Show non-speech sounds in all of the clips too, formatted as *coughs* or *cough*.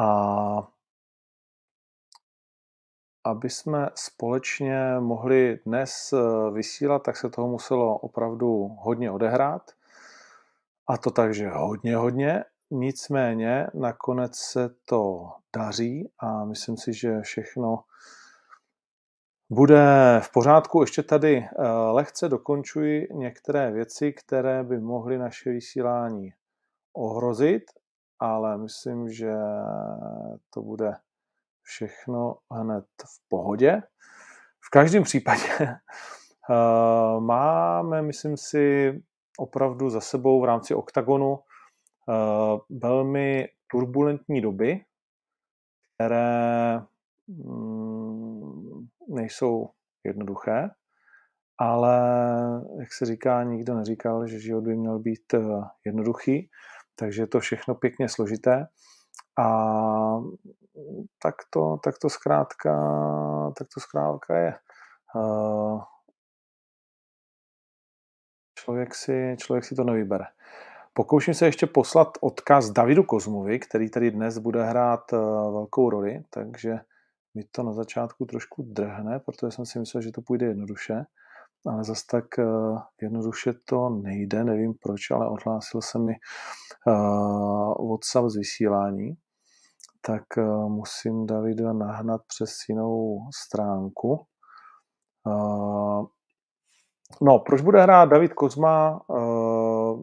a aby jsme společně mohli dnes eh, vysílat, tak se toho muselo opravdu hodně odehrát. A to takže hodně, hodně. Nicméně nakonec se to daří a myslím si, že všechno bude v pořádku. Ještě tady eh, lehce dokončuji některé věci, které by mohly naše vysílání ohrozit, ale myslím, že to bude všechno hned v pohodě. V každém případě *laughs* eh, máme, myslím si, opravdu za sebou v rámci OKTAGONu eh, velmi turbulentní doby, které mm, nejsou jednoduché, ale jak se říká, nikdo neříkal, že život by měl být eh, jednoduchý, takže je to všechno pěkně složité. A tak to, tak to zkrátka, tak to zkrátka je. Člověk si, člověk si to nevybere. Pokouším se ještě poslat odkaz Davidu Kozmovi, který tady dnes bude hrát uh, velkou roli, takže mi to na začátku trošku drhne, protože jsem si myslel, že to půjde jednoduše, ale zase tak uh, jednoduše to nejde, nevím proč, ale odhlásil se mi uh, WhatsApp z vysílání, tak eh, musím Davida nahnat přes jinou stránku. Eh, no, proč bude hrát David Kozma eh,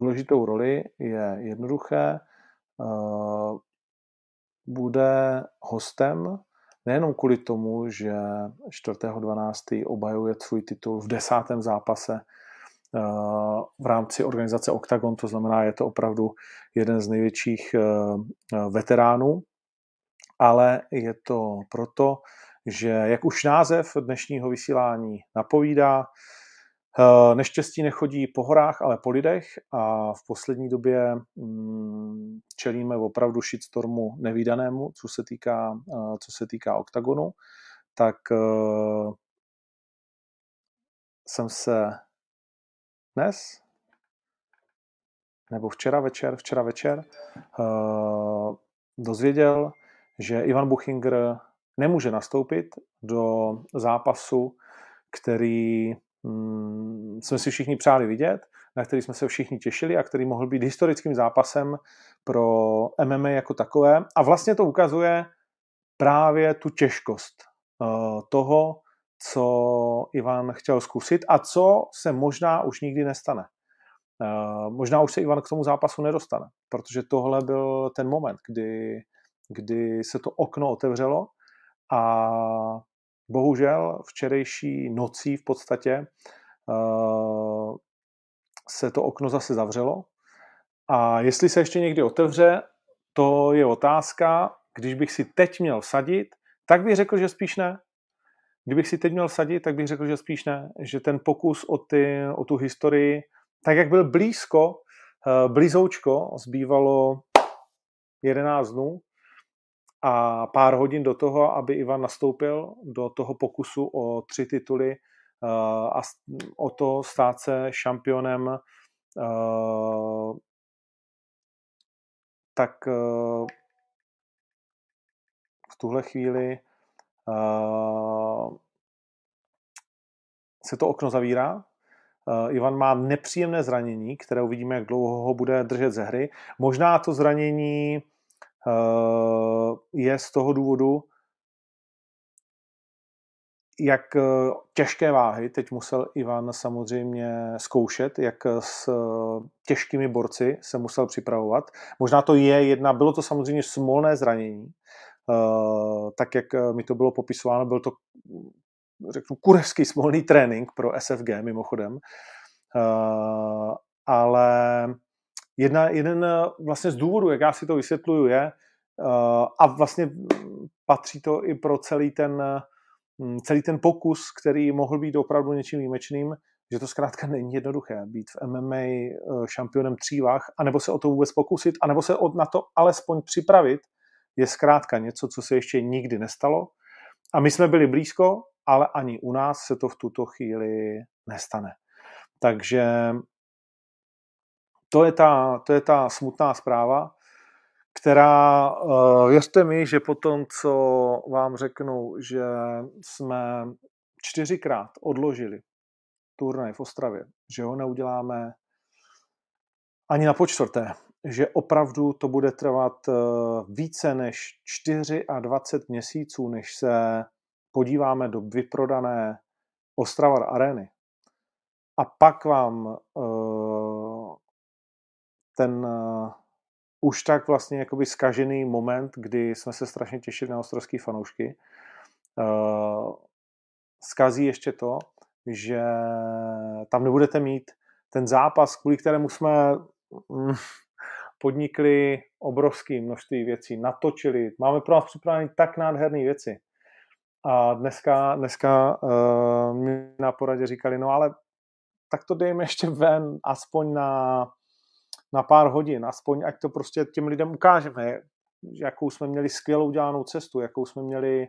důležitou roli, je jednoduché. Bude hostem nejenom kvůli tomu, že 4.12. obhajuje svůj titul v desátém zápase v rámci organizace Octagon, to znamená, je to opravdu jeden z největších eh, eh, veteránů, ale je to proto, že jak už název dnešního vysílání napovídá, eh, neštěstí nechodí po horách, ale po lidech a v poslední době mm, čelíme opravdu shitstormu nevýdanému, co se týká, co se týká OKTAGONu, tak jsem se dnes, nebo včera večer, včera večer, dozvěděl, že Ivan Buchinger nemůže nastoupit do zápasu, který jsme si všichni přáli vidět, na který jsme se všichni těšili a který mohl být historickým zápasem pro MMA jako takové. A vlastně to ukazuje právě tu těžkost uh, toho, co Ivan chtěl zkusit a co se možná už nikdy nestane. Eh, možná už se Ivan k tomu zápasu nedostane, protože tohle byl ten moment, kdy, kdy se to okno otevřelo a bohužel včerejší nocí v podstatě eh, se to okno zase zavřelo a jestli se ještě někdy otevře, to je otázka. Když bych si teď měl vsadit, tak bych řekl, že spíš ne. Kdybych si teď měl sadit, tak bych řekl, že spíš ne. Že ten pokus o, ty, o tu historii, tak jak byl blízko, eh, blízoučko, zbývalo 11 dnů a pár hodin do toho, aby Ivan nastoupil do toho pokusu o tři tituly eh, a o to stát se šampionem, eh, tak v tuhle chvíli se to okno zavírá. Ivan má nepříjemné zranění, které uvidíme, jak dlouho ho bude držet ze hry. Možná to zranění je z toho důvodu, jak těžké váhy teď musel Ivan samozřejmě zkoušet, jak s těžkými borci se musel připravovat. Možná to je jedna, bylo to samozřejmě smolné zranění, Eh, tak jak eh, mi to bylo popisováno, byl to řeknu, kurevský smolný trénink pro SFG mimochodem, eh, ale jedna, jeden vlastně z důvodů, jak já si to vysvětluju, je, a vlastně patří to i pro celý ten, celý ten pokus, který mohl být opravdu něčím výjimečným, že to zkrátka není jednoduché být v MMA eh, šampionem tří vah, anebo se o to vůbec pokusit, anebo se na to alespoň připravit, je zkrátka něco, co se ještě nikdy nestalo. A my jsme byli blízko, ale ani u nás se to v tuto chvíli nestane. Takže to je ta, to je ta smutná zpráva, která, eh, věřte mi, že po tom, co vám řeknu, že jsme čtyřikrát odložili turnaj v Ostravě, že ho neuděláme ani na počtvrté, že opravdu to bude trvat eh, více než 24 měsíců, než se podíváme do vyprodané Ostravar areny. A pak vám eh, ten eh, už tak vlastně jakoby skažený moment, kdy jsme se strašně těšili na ostrovský fanoušky, skazí ještě to, že tam nebudete mít ten zápas, kvůli kterému jsme mm, podnikli obrovské množství věcí, natočili, máme pro nás připravené tak nádherné věci. A dneska, dneska uh, mi na poradě říkali, no ale tak to dejme ještě ven, aspoň na, na pár hodin, aspoň ať to prostě těm lidem ukážeme, jakou jsme měli skvělou udělanou cestu, jakou jsme měli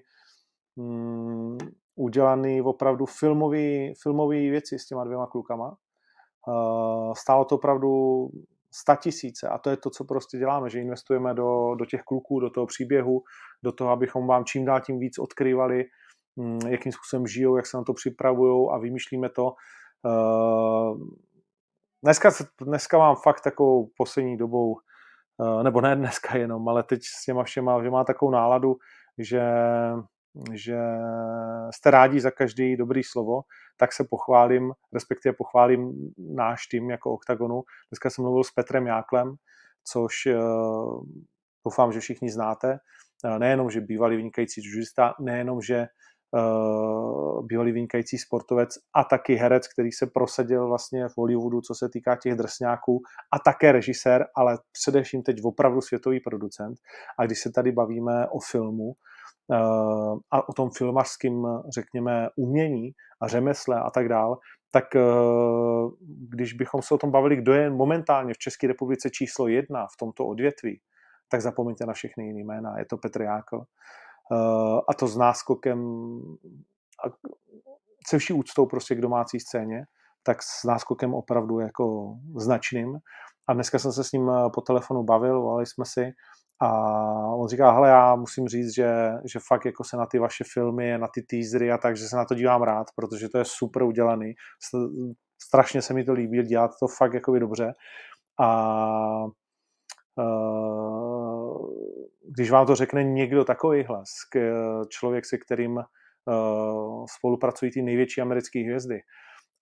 mm, udělaný opravdu filmový, filmový věci s těma dvěma klukama. Uh, stálo to opravdu sta tisíce a to je to, co prostě děláme, že investujeme do, do těch kluků, do toho příběhu, do toho, abychom vám čím dál tím víc odkrývali, um, jakým způsobem žijou, jak se na to připravují a vymýšlíme to. Uh, dneska, dneska mám fakt takovou poslední dobou, uh, nebo ne dneska jenom, ale teď s těma všema, že má takovou náladu, že že jste rádi za každý dobrý slovo, tak se pochválím, respektive pochválím náš tým jako OKTAGONu. Dneska jsem mluvil s Petrem Jáklem, což uh, doufám, že všichni znáte. Uh, nejenom, že bývalý vynikající judista, nejenom, že bývalý vynikající sportovec a taky herec, který se prosadil vlastně v Hollywoodu, co se týká těch drsňáků a také režisér, ale především teď opravdu světový producent. A když se tady bavíme o filmu, Eh, a o tom filmařském, řekněme, umění a řemesle a tak dál, tak eh, když bychom se o tom bavili, kdo je momentálně v České republice číslo jedna v tomto odvětví, tak zapomeňte na všechny jiné jména. Je to Petr Jákl. Eh, a to s náskokem se vší úctou prostě k domácí scéně, tak s náskokem opravdu jako značným. A dneska jsem se s ním po telefonu bavil, volali jsme si a on říká, hele, já musím říct, že, že fakt jako se na ty vaše filmy, na ty teasery a tak, že se na to dívám rád, protože to je super udělaný. Strašně se mi to líbí, dělat to fakt jako dobře. A uh, když vám to řekne někdo takovýhle, člověk, se kterým uh, spolupracují ty největší americké hvězdy,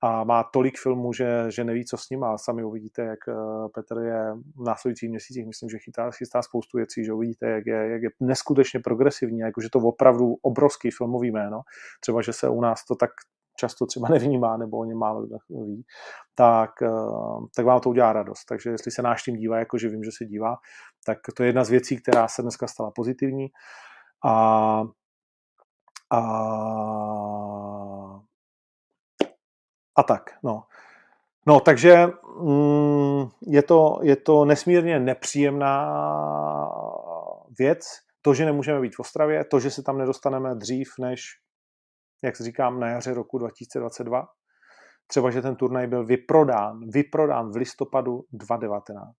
a má tolik filmů, že, že neví, co s ním a sami uvidíte, jak eh, Petr je v následujících měsících, myslím, že chytá, chystá spoustu věcí, že uvidíte, jak je, jak je neskutečně progresivní, jakože to opravdu obrovský filmový jméno, třeba, že se u nás to tak často třeba *laughs* nevnímá, nebo o něm málo ví, tak, eh, tak vám to udělá radost. Takže jestli se náš tým dívá, jakože vím, že se dívá, tak to je jedna z věcí, která se dneska stala pozitivní. A, a a tak. No, no takže mm, je, to, je to nesmírně nepříjemná věc, to, že nemůžeme být v Ostravě, to, že se tam nedostaneme dřív než, jak říkám, na jaře roku 2022. Třeba, že ten turnaj byl vyprodán, vyprodán v listopadu 2019.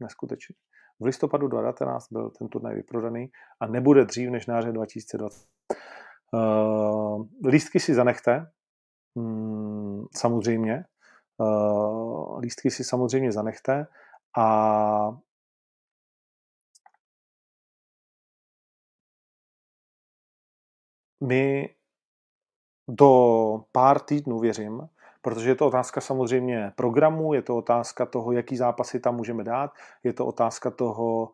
Neskutečně. V listopadu 2019 byl ten turnaj vyprodaný a nebude dřív než na jaře 2020. Uh, lístky si zanechte, Mm, samozřejmě. Uh, lístky si samozřejmě zanechte a my do pár týdnů věřím, protože je to otázka samozřejmě programu, je to otázka toho, jaký zápasy tam můžeme dát, je to otázka toho,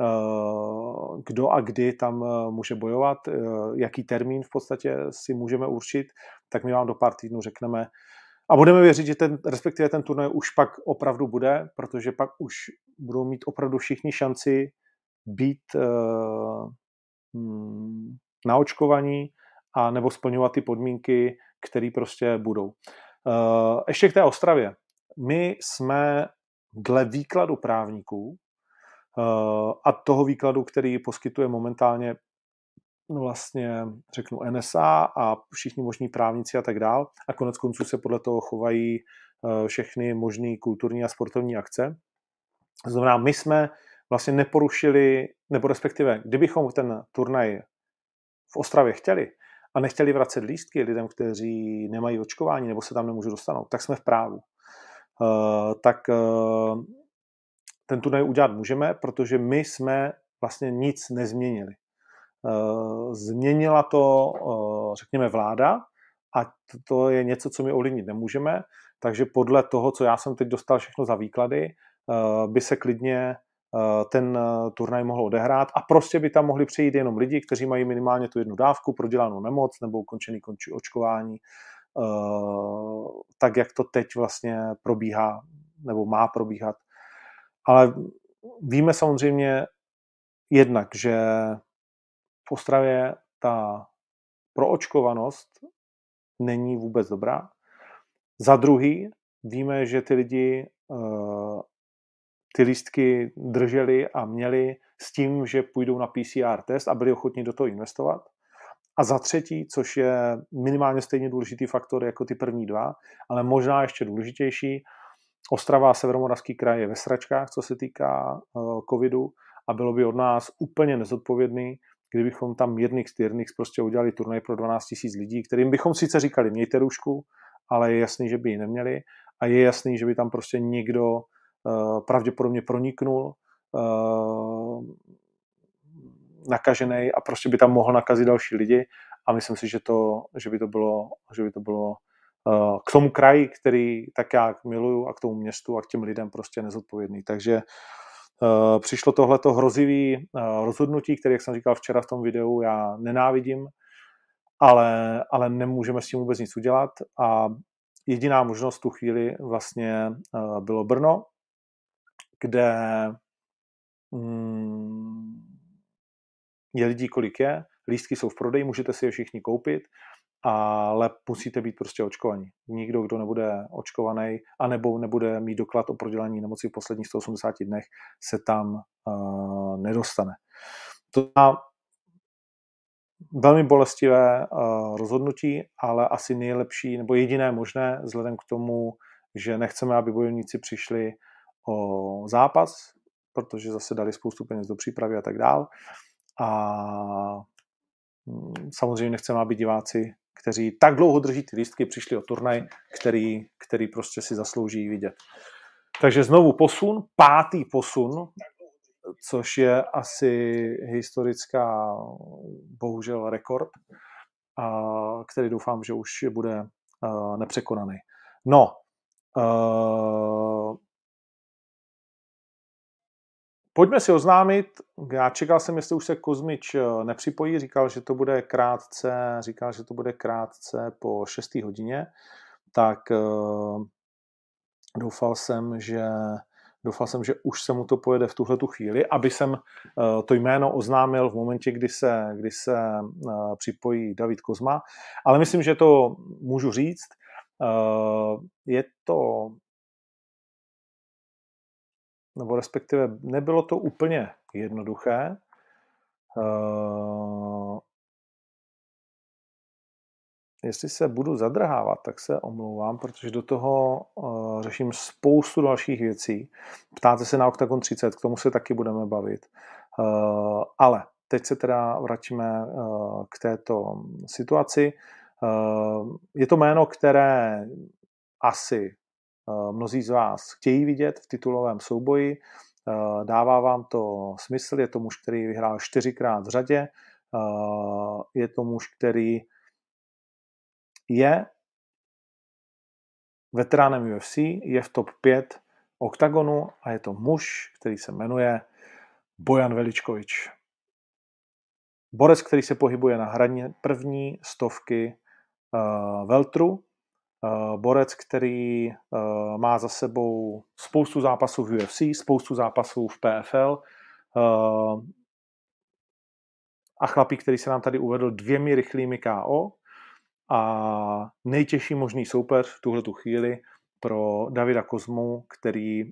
Eh, kdo a kdy tam eh, může bojovat, eh, jaký termín v podstatě si můžeme určit, tak my vám do pár týdnů řekneme. A budeme věřit, že ten, respektive ten turnaj už pak opravdu bude, protože pak už budou mít opravdu všichni šanci být mm, naočkovaní a nebo splňovat ty podmínky, které prostě budou. Ještě k té Ostravě. My jsme dle výkladu právníků a toho výkladu, který poskytuje momentálně vlastně, řeknu, NSA a všichni možní právníci a tak dál. A konec konců se podle toho chovají eh, všechny možné kulturní a sportovní akce. Znamená, my jsme vlastně neporušili, nebo respektive, kdybychom ten turnaj v Ostravě chtěli a nechtěli vracet lístky lidem, kteří nemají očkování nebo se tam nemůžou dostanout, tak jsme v právu. Uh, tak uh, ten turnaj udělat můžeme, protože my jsme vlastně nic nezměnili. Eh, změnila to, eh, řekněme, vláda a to je něco, co my ovlivnit nemůžeme, takže podle toho, co já jsem teď dostal všechno za výklady, eh, by se klidně ten turnaj mohl odehrát a prostě by tam mohli přijít jenom lidi, kteří mají minimálně tu jednu dávku, prodělanou nemoc nebo ukončený končí očkování, tak jak to teď vlastně probíhá nebo má probíhat. Ale víme samozřejmě jednak, že v Ostravě ta proočkovanost není vůbec dobrá. Za druhý, víme, že ty lidi ty lístky drželi a měli s tím, že půjdou na PCR test a byli ochotní do toho investovat. A za třetí, což je minimálně stejně důležitý faktor jako ty první dva, ale možná ještě důležitější, Ostrava a Severomoravský kraj je ve sračkách, co se týká uh, covidu a bylo by od nás úplně nezodpovědný, kdybychom tam Mirnix, Tyrnix prostě udělali turnaj pro 12 000 lidí, kterým bychom sice říkali, mějte růžku, ale je jasný, že by ji neměli a je jasný, že by tam prostě někdo pravděpodobně proniknul uh, nakažený a prostě by tam mohl nakazit další lidi. A myslím si, že, to, že by to bylo, že by to bylo uh, k tomu kraji, který tak já miluju a k tomu městu a k těm lidem prostě nezodpovědný. Takže Eh, přišlo tohleto hrozivý eh, rozhodnutí, které, jak jsem říkal včera v tom videu, já nenávidím, ale, ale nemůžeme s tím vůbec nic udělat. A jediná možnost tu chvíli vlastně eh, bylo Brno, kde mm, je lidí, kolik je, lístky jsou v prodeji, můžete si je všichni koupit ale musíte být prostě očkovaní. Nikdo, kdo nebude očkovaný, anebo nebude mít doklad o prodělání nemoci v posledních 180 dnech, se tam uh, nedostane. To je velmi bolestivé uh, rozhodnutí, ale asi nejlepší, nebo jediné možné, vzhledem k tomu, že nechceme, aby bojovníci přišli o zápas, protože zase dali spoustu peněz do přípravy a tak dál. A mm, samozřejmě nechceme, aby diváci kteří tak dlouho drží ty lístky, přišli o turnaj, který, který prostě si zaslouží vidět. Takže znovu posun, pátý posun, což je asi historická, bohužel, rekord, který doufám, že už bude nepřekonaný. No, Pojďme si oznámit, já čekal jsem, jestli už se Kozmič eh, nepřipojí, říkal, že to bude krátce, říkal, že to bude krátce po 6. hodině, tak uh, doufal jsem, že doufal jsem, že už se mu to pojede v tuhle tu chvíli, aby jsem uh, to jméno oznámil v momentě, kdy se, kdy se připojí David Kozma, ale myslím, že to můžu říct. Je to nebo respektive nebylo to úplně jednoduché. Uh, jestli se budu zadrhávat, tak se omlouvám, protože do toho uh, řeším spoustu dalších věcí. Ptáte se na Octagon 30, k tomu se taky budeme bavit. Uh, ale teď se teda vrátíme uh, k této situaci. Je to jméno, které asi mnozí z vás chtějí vidět v titulovém souboji. Eh, dává vám to smysl, je to muž, který vyhrál čtyřikrát v řadě, eh, je to muž, který je veteránem UFC, je v top 5 oktagonu a je to muž, který se jmenuje Bojan Veličkovič. Borec, který se pohybuje na hraně první stovky Veltru, Eh, borec, který eh, má za sebou spoustu zápasů v UFC, spoustu zápasů v PFL, a chlapík, který se nám tady uvedl dvěmi rychlými KO a nejtěžší možný soupeř v tuhle tu chvíli pro Davida Kozmu, který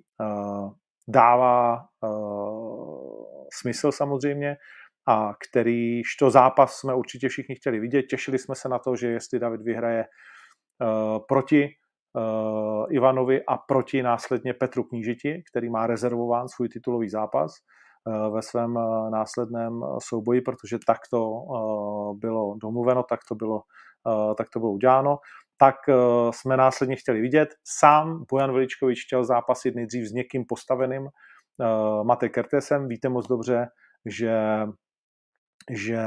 dává smysl samozřejmě a který to zápas jsme určitě všichni chtěli vidět. Těšili jsme se na to, že jestli David vyhraje proti uh, Ivanovi a proti následně Petru Knížiti, který má rezervován svůj titulový zápas uh, ve svém následném souboji, protože tak to bylo domluveno, tak to bylo, tak to bylo uděláno tak jsme následně chtěli vidět. Sám Bojan Veličkovič chtěl zápasit nejdřív s někým postaveným, Matej Kertesem. Víte moc dobře, že že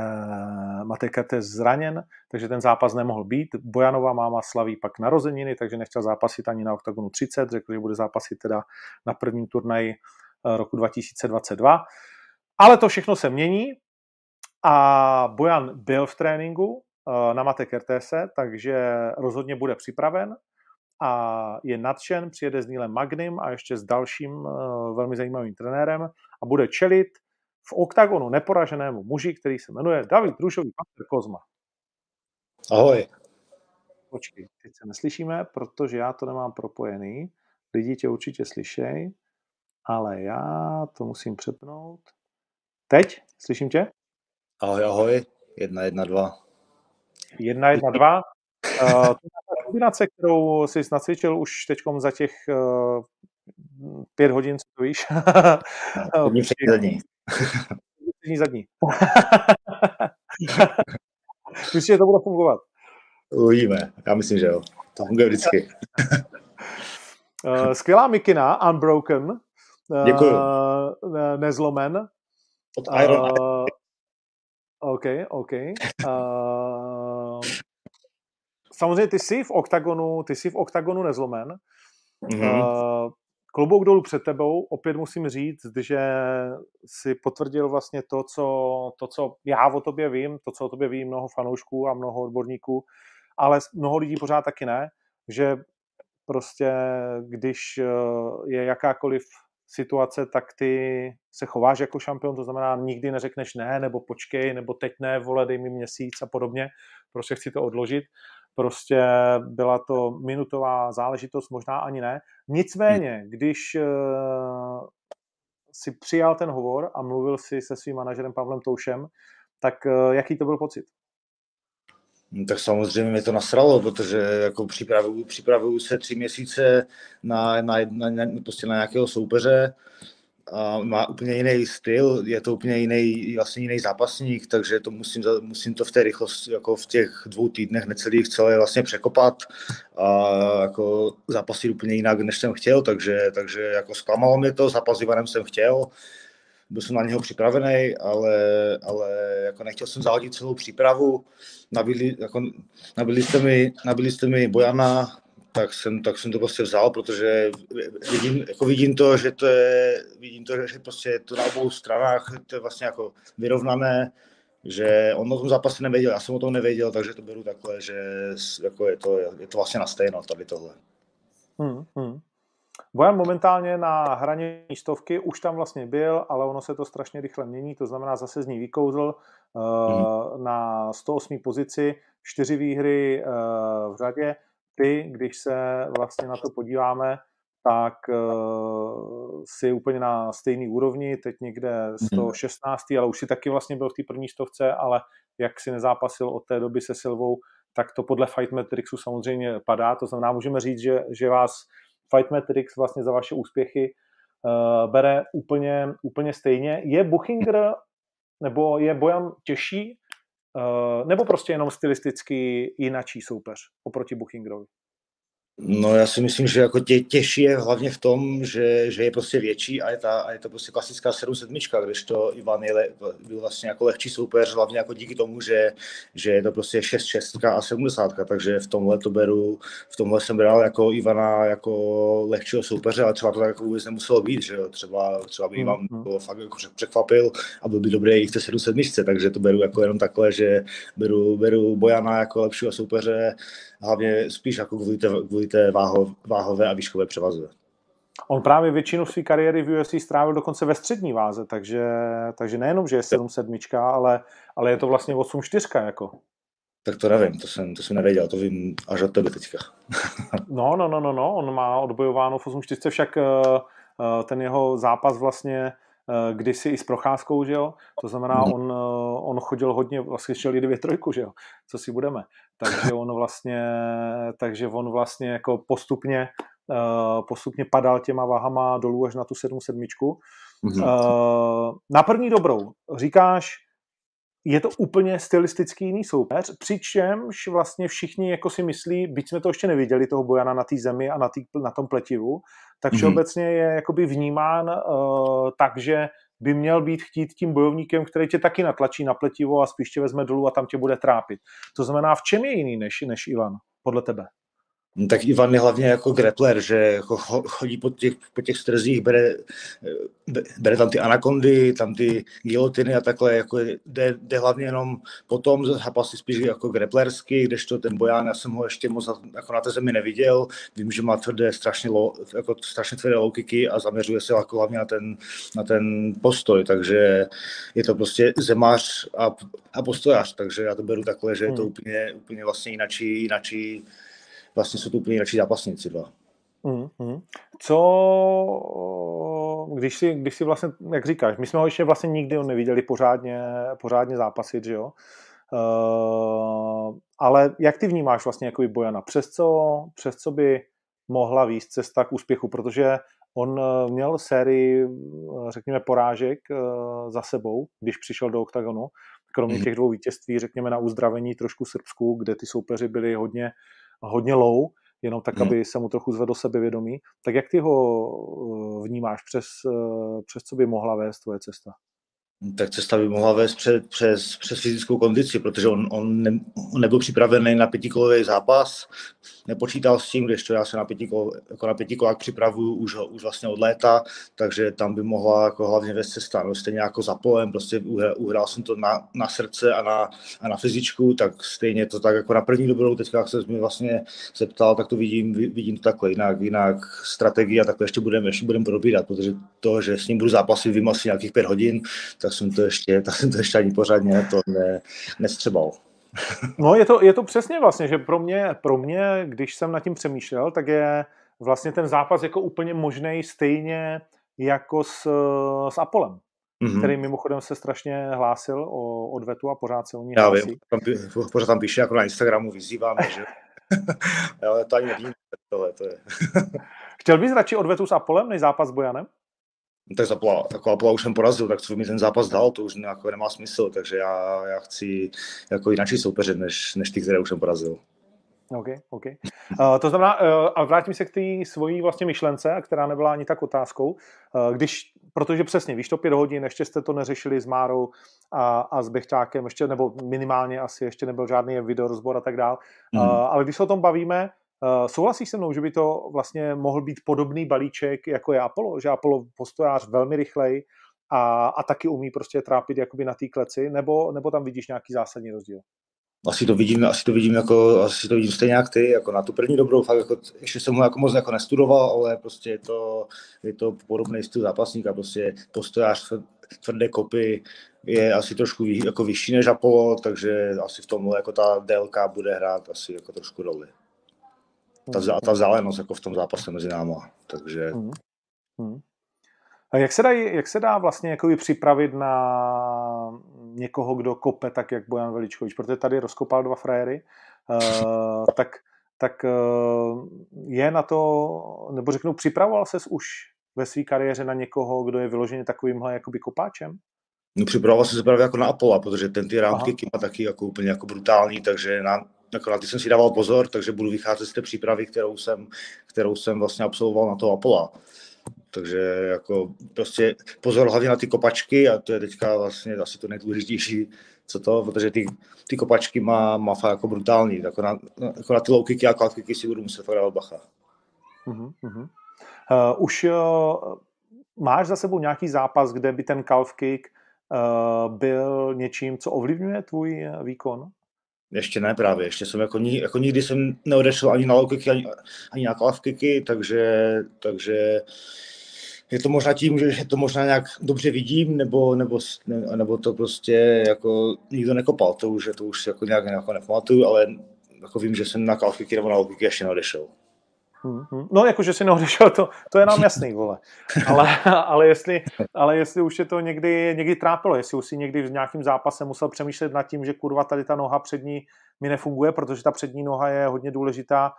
Matej Kertes zraněn, takže ten zápas nemohl být. Bojanova máma slaví pak narozeniny, takže nechtěl zápasit ani na OKTAGONu 30, řekl, že bude zápasit teda na prvním turnaji eh, roku 2022. Ale to všechno se mění a Bojan byl v tréninku, Eh, na Mate Kertése, takže rozhodně bude připraven a je nadšen, přijede s Nílem Magnim a ještě s dalším eh, velmi zajímavým trenérem a bude čelit v oktagonu neporaženému muži, který se jmenuje David Rušový Pater Kozma. Ahoj. Počkej, teď se neslyšíme, protože já to nemám propojený. Lidi tě určitě slyšej, ale já to musím přepnout. Teď? Slyším tě? Ahoj, ahoj. Jedna, jedna, dva. 1, 1, 2. Uh, to kombinace, kterou jsi nacvičil už teď za těch uh, pět hodin, co to víš. *laughs* První přední. Přední zadní. *laughs* Myslíš, že to bude fungovat? Uvidíme. Já myslím, že jo. To funguje vždycky. uh, *laughs* skvělá mikina, Unbroken. Děkuju. Uh, nezlomen. Od Iron uh, OK, OK. Uh, samozřejmě ty jsi v oktagonu, ty jsi v oktagonu nezlomen. Mm-hmm. Uh, klobouk dolů před tebou, opět musím říct, že si potvrdil vlastně to co, to, co já o tobě vím, to, co o tobě ví mnoho fanoušků a mnoho odborníků, ale mnoho lidí pořád taky ne, že prostě když eh, je jakákoliv situace, tak ty se chováš jako šampion, to znamená nikdy neřekneš ne, nebo počkej, nebo teď ne, vole, dej mi měsíc a podobně, prostě chci to odložit. Prostě byla to minutová záležitost, možná ani ne. Nicméně, když uh, si přijal ten hovor a mluvil si se svým manažerem Pavlem Toušem, tak uh, jaký to byl pocit? No, tak samozřejmě mě to nasralo, protože jako připravuju, připravuju se tři měsíce na, na, na, na, prostě na nějakého soupeře, a má úplně jiný styl, je to úplně jiný, vlastně jiný zápasník, takže to musím, musím to v té rychlosti, jako v těch dvou týdnech necelých celé vlastně překopat a jako zápasit úplně jinak, než jsem chtěl, takže, takže jako zklamalo mě to, zápas Ivanem jsem chtěl, byl jsem na něho připravený, ale, ale jako nechtěl jsem zahodit celou přípravu, nabili, jako, nabili, jste mi, nabili jste mi Bojana, tak jsem, tak jsem to prostě vzal, protože vidím, jako vidím to, že to je, vidím to, že prostě je to na obou stranách, to je vlastně jako vyrovnané, že on o tom zápase nevěděl, já jsem o tom nevěděl, takže to beru takhle, že jako je, to, je to vlastně na stejno tady tohle. Hmm, hmm. Bojan momentálně na hraně stovky už tam vlastně byl, ale ono se to strašně rychle mění, to znamená zase z ní vykouzl uh, hmm. na 108. pozici, čtyři výhry uh, v řadě, ty, když se vlastně na to podíváme, tak uh, si úplně na stejný úrovni, teď někde 116. Mm. ale už si taky vlastně byl v té první stovce, ale jak si nezápasil od té doby se Silvou, tak to podle Fight Matrixu samozřejmě padá, to znamená, můžeme říct, že, že vás Fight Matrix vlastně za vaše úspěchy uh, bere úplně, úplně stejně. Je Buchinger nebo je Bojan těžší nebo prostě jenom stylisticky jinačí soupeř oproti Bookingrovi? No já si myslím, že jako tě, těžší je hlavně v tom, že, že je prostě větší a je, ta, a je to prostě klasická 7 když to Ivan je le, byl vlastně jako lehčí soupeř, hlavně jako díky tomu, že, že je to prostě 6 6 a 70, takže v tomhle to beru, v tomhle jsem bral jako Ivana jako lehčího soupeře, ale třeba to tak jako vůbec nemuselo být, že jo? Třeba, třeba by Ivan mm-hmm. fakt jako překvapil a byl by dobrý i v té 7 takže to beru jako jenom takhle, že beru, beru Bojana jako lepšího soupeře, hlavně spíš jako kvůli té, kvůli té váho, váhové a výškové převaze. On právě většinu své kariéry v UFC strávil dokonce ve střední váze, takže, takže nejenom, že je 7-7, ale, ale je to vlastně 8-4 jako. Tak to nevím, to jsem, to jsem nevěděl, to vím až od tebe teďka. *laughs* no, no, no, no, no, on má odbojováno v 8-4, však uh, ten jeho zápas vlastně kdysi i s procházkou, že jo? To znamená, mm. on, uh, on chodil hodně, vlastně šel i dvě trojku, že jo? Co si budeme. Takže on vlastně, takže on vlastně jako postupně uh, postupně padal těma váhama dolů až na tu 7 sedmičku. Uh, na první dobrou říkáš, je to úplně stylistický jiný soupeř, přičemž vlastně všichni jako si myslí, byť jsme to ještě neviděli, toho Bojana na té zemi a na, tý, na tom pletivu, tak mhm. všeobecně je jakoby vnímán uh, tak, že by měl být chtít tím bojovníkem, který tě taky natlačí na pletivo a spíš tě vezme dolů a tam tě bude trápit. To znamená, v čem je jiný než, než Ivan, podle tebe? Tak Ivan je hlavně jako grappler, že jako chodí po těch, po těch strzích, bere, bere tam ty anakondy, tam ty gilotiny a takhle, jako jde, jde hlavně jenom potom zápasy spíš jako grapplersky, kdežto ten Bojan, já jsem ho ještě moc jako na té zemi neviděl, vím, že má tvrdé, strašně, low, jako strašně tvrdé low kicky a zaměřuje se jako hlavně na ten, na ten postoj, takže je to prostě zemář a, a postojář, takže já to beru takhle, že je to hmm. úplně, úplně vlastně jinačí, jinačí vlastně jsou to úplně jinak zápasníci dva. Mm-hmm. Co, když si, když si vlastně, jak říkáš, my jsme ho ještě vlastně nikdy neviděli pořádně, pořádně zápasit, že jo? Uh, ale jak ty vnímáš vlastně jako Bojana? Přes co, přes co by mohla výst cesta k úspěchu? Protože on eh, měl sérii, eh, řekněme, porážek za sebou, když přišel do OKTAGONu, kromě mm-hmm. těch dvou vítězství, řekněme, na uzdravení trošku Srbsku, kde ty soupeři byli hodně hodně low, jenom tak, hmm. aby se mu trochu zvedl sebevědomí. Tak jak ty ho eh, vnímáš, přes, eh, přes co by mohla vést tvoje cesta? Tak cesta by mohla vést před, přes, přes fyzickou kondici, protože on, on, ne, on nebyl připravený na pětikolový zápas, nepočítal s tím, když to já se na, pětikol, jako na pětikolák připravuju už, už vlastně od léta, takže tam by mohla jako hlavně vést cesta, no, stejně jako za polem, prostě uhrál, jsem to na, na srdce a na, a na fyzičku, tak stejně to tak jako na první dobrou, teďka jak se mi vlastně zeptal, tak to vidím, vidím to takhle, jinak, jinak strategie a takhle ještě budeme ještě budem probírat, protože to, že s ním budu zápasit, vím asi nějakých pět hodin, tak jsem to ještě, *laughs* tak jsem to ještě ani pořádně to ne, nestřebal. *laughs* No je to, je to přesně vlastně, že pro mě, pro mě, když jsem nad tím přemýšlel, tak je vlastně ten zápas jako úplně možný stejně jako s, s Apolem, mm-hmm. který mimochodem se strašně hlásil o odvetu a pořád se o ní Já hlásí. vím, tam, pořád tam píše, jako na Instagramu vyzýváme, že *laughs* ale to ani nevím, tohle to je. Chtěl bys radši odvetu s Apolem než zápas s Bojanem? No tak Apollo, jako Apollo už jsem porazil, tak co mi ten zápas dal, to už jako nemá smysl, takže já, já chci jako jináčí soupeře, než, než ty, které už jsem porazil. OK, OK. Uh, to znamená, uh, a vrátím se k té svojí vlastně myšlence, která nebyla ani tak otázkou, uh, když, protože přesně, víš to pět hodin, ještě jste to neřešili s Márou a, a s Bechťákem, ještě, nebo minimálně asi ještě nebyl žádný video rozbor a tak dál, mm. uh, ale když se o tom bavíme, souhlasíš se mnou, že by to vlastně mohl být podobný balíček, jako je Apollo, že Apollo postojář velmi rychlej a, a taky umí prostě trápit jakoby na té kleci, nebo, nebo tam vidíš nějaký zásadní rozdíl? Asi to vidím, asi to vidím jako, asi to vidím stejně jak ty, jako na tu první dobrou, fakt jako, ještě jsem ho jako moc jako nestudoval, ale prostě je to, je to podobný styl zápasníka, prostě postojář, tvrdé kopy, je asi trošku jako vyšší než Apollo, takže asi v tomhle jako ta DLK bude hrát asi jako trošku roli ta, ta vzdálenost jako v tom zápase mezi náma. Takže... Hmm. Hmm. A jak se, dá, jak se dá vlastně jakoby připravit na někoho, kdo kope tak, jak Bojan Veličkovič? Protože tady rozkopal dva frajery, uh, tak, tak uh, je na to, nebo řeknu, připravoval ses už ve své kariéře na někoho, kdo je vyloženě takovýmhle jakoby kopáčem? No připravoval jsem se právě jako na Apollo, protože ten ty roundkicky má taky jako úplně jako brutální, takže na, na ty jsem si dával pozor, takže budu vycházet z té přípravy, kterou jsem, kterou jsem vlastně absolvoval na to Apollo. Takže jako prostě pozor hlavně na ty kopačky a to je teďka vlastně asi to nejdůležitější, co to, protože ty, ty kopačky má, má fakt jako brutální, jako na, jako na ty low a quad kicky si budu muset fakt dávat bacha. Uh-huh, uh-huh. Uh, už uh, máš za sebou nějaký zápas, kde by ten calf kick uh, byl něčím, co ovlivňuje tvůj výkon? Ještě ne právě, ještě jsem jako, jako nikdy jsem neodešel ani na low kicky, ani, ani na kicky, takže, takže je to možná tím, že to možná nějak dobře vidím, nebo, nebo, nebo to prostě jako nikdo nekopal, to už, to už jako nějak jako nepamatuju, ale jako vím, že jsem na calf kicky nebo na low kicky ještě neodešel. Hmm, no, jakože si neodešel, to, to je nám jasný, vole. Ale, ale, jestli, ale jestli už je to někdy, někdy trápilo, jestli už si někdy v nějakém zápase musel přemýšlet nad tím, že kurva tady ta noha přední mi nefunguje, protože ta přední noha je hodně důležitá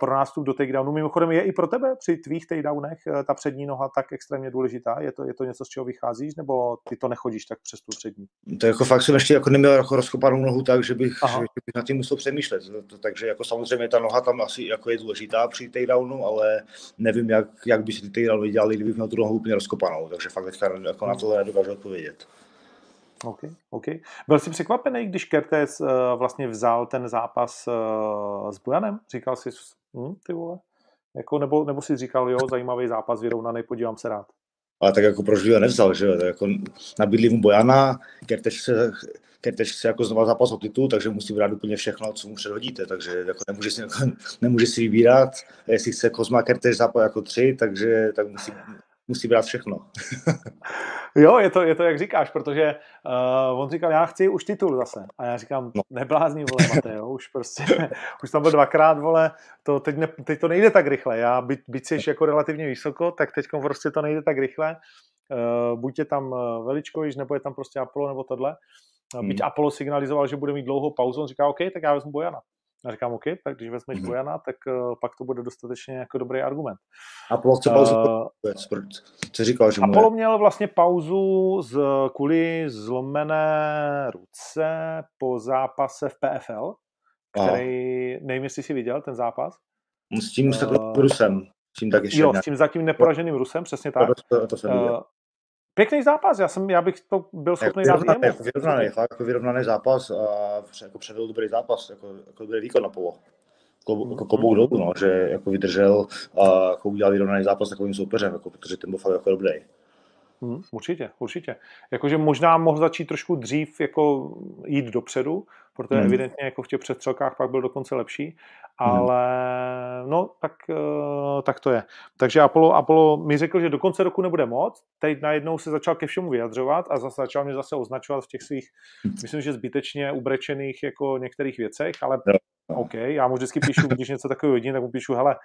pro nástup do takedownu. Mimochodem je i pro tebe při tvých takedownech eh, ta přední noha tak extrémně důležitá? Je to, je to něco, z čeho vycházíš, nebo ty to nechodíš tak přes tu přední? To jako fakt jsem ještě jako neměl jako rozkopanou nohu tak, že bych, že bych nad tím musel přemýšlet. Takže jako samozřejmě ta noha tam asi jako je důležitá při takedownu, ale nevím, jak, jak by si ty takedowny dělali, kdybych měl tu nohu úplně rozkopanou. Takže fakt teďka jako na tohle nedokážu odpovědět. OK, OK. Byl jsi překvapený, když Kertes uh, vlastně vzal ten zápas uh, s Bojanem? Říkal jsi, hm, ty vole? Jako, nebo, nebo jsi říkal, jo, zajímavý zápas, vyrovnaný, podívám se rád. Ale tak jako proč ho nevzal, že jo? Jako nabídli mu Bojana, Kertes se, Kertes se jako znova zápas o titul, takže musí brát úplně všechno, co mu předhodíte, takže jako nemůže, si, jako, *laughs* nemůže si vybírat, jestli chce Kozma Kertes zápas jako tři, takže tak musí, musí brát všechno. *laughs* jo, je to, je to, jak říkáš, protože uh, on říkal, já chci už titul zase. A já říkám, no. neblázní, vole, *laughs* Mateo, už prostě, *laughs* už tam byl dvakrát, vole, to teď, ne, teď to nejde tak rychle. Já, byť, byť jsi jako relativně vysoko, tak teď prostě to nejde tak rychle. Uh, buď je tam eh, Veličkovič, nebo je tam prostě Apollo, nebo tohle. Byť hmm. Apollo signalizoval, že bude mít dlouhou pauzu, on říká, OK, tak já vezmu Bojana. A říkám, OK, tak když vezmeš mm-hmm. Bojana, tak uh, pak to bude dostatečně jako dobrý argument. A chce pauzu, uh, co říkal, že Apollo měl vlastně pauzu z, kvůli zlomené ruce po zápase v PFL, který, a. nevím, jestli jsi viděl ten zápas. S tím uh, Rusem. S tím tak ještě jo, s tím zatím neporaženým Rusem, přesně tak. To, to, to jsem uh, Pěkný zápas, já, jsem, já bych to byl schopný dát vyrovnaný, vyrovnaný, fakt jako vyrovnaný zápas a jako předvedl dobrý zápas, jako, jako dobrý výkon na polo. Jako, jako klobouk dolů, no, že jako vydržel a jako udělal vyrovnaný zápas takovým soupeřem, jako, protože ten byl fakt jako dobrý. Hmm, určitě, určitě. Jakože možná mohl začít trošku dřív jako jít dopředu, protože hmm. evidentně jako v těch přestřelkách pak byl dokonce lepší. Ale hmm. no tak, uh, tak to je. Takže Apollo, Apollo mi řekl, že do konce roku nebude moc, teď najednou se začal ke všemu vyjadřovat a zase začal mě zase označovat v těch svých, hmm. myslím, že zbytečně ubrečených jako některých věcech, ale no. OK, já mu vždycky píšu, když něco takového vidím, tak mu píšu, hele,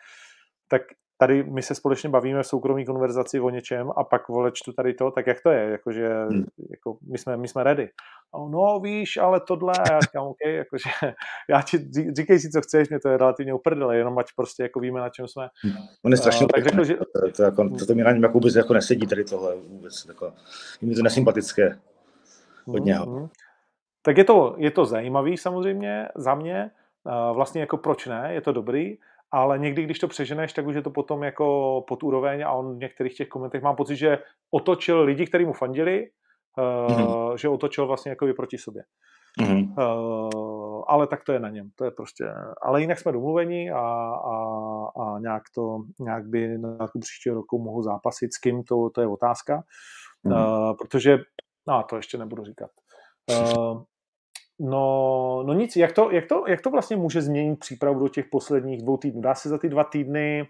tak tady my se společně bavíme v soukromí konverzaci o něčem a pak vole čtu tady to, tak jak to je, jakože hmm. jako my, jsme, my jsme ready. A no víš, ale tohle, a já říkám, OK, jakože *laughs* já ti, říkej si, co chceš, mě to je relativně uprdele, jenom ať prostě jako víme, na čem jsme. Hmm. On je strašně uh, tak řekl, že... to, to, jako, to, to mi na něm jako vůbec jako nesedí tady tohle vůbec, jako, je mi to nesympatické od hmm, něho. Mm-hmm. Tak je to, je to zajímavý samozřejmě za mě, vlastně jako proč ne, je to dobrý, ale někdy, když to přeženeš, tak už je to potom jako pod úroveň a on v některých těch komentech mám pocit, že otočil lidi, kteří mu fandili, mm-hmm. uh, že otočil vlastně jako proti sobě. Mm-hmm. Uh, ale tak to je na něm, to je prostě, ale jinak jsme domluveni a, a, a nějak to, nějak by na tu příští roku mohl zápasit s kým, to, to je otázka, mm-hmm. uh, protože, no to ještě nebudu říkat. Uh, No, no nic, jak to, jak, to, jak to vlastně může změnit přípravu do těch posledních dvou týdnů? Dá se za ty dva týdny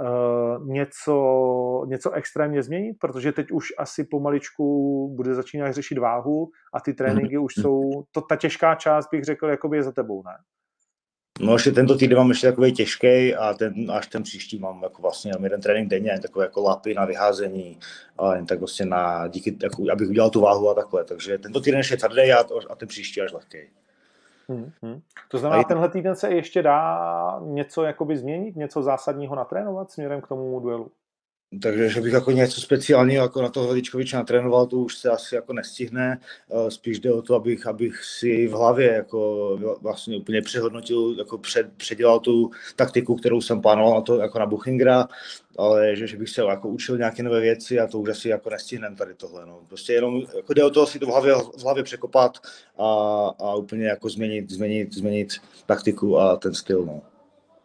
uh, něco, něco extrémně změnit? Protože teď už asi pomaličku bude začínat řešit váhu a ty tréninky už jsou, to, ta těžká část bych řekl, jakoby je za tebou, ne? No ještě tento týden mám ještě takový těžký a ten, až ten příští mám jako vlastně jenom jeden trénink denně, takové jako lapy na vyházení a jen tak vlastně na, díky, jako, abych udělal tu váhu a takhle. Takže tento týden ještě tvrdý a, a ten příští až lehký. Hmm, hmm. To znamená, tenhle týden se ještě dá něco jakoby změnit, něco zásadního natrénovat směrem k tomu duelu? Takže že bych jako něco speciálního jako na toho Veličkoviče natrénoval, to už se asi jako nestihne. Eh, spíš jde o to, abych, abych si v hlavě jako vlastně úplně přehodnotil, jako před, předělal tu taktiku, kterou jsem plánoval na to jako na Buchingra, ale že, že bych se jako učil nějaké nové věci a to už asi jako nestihnem tady tohle. No. Prostě jenom jako jde o to si to v hlavě, v hlavě překopat a, a úplně jako změnit, změnit, změnit taktiku a ten styl. No.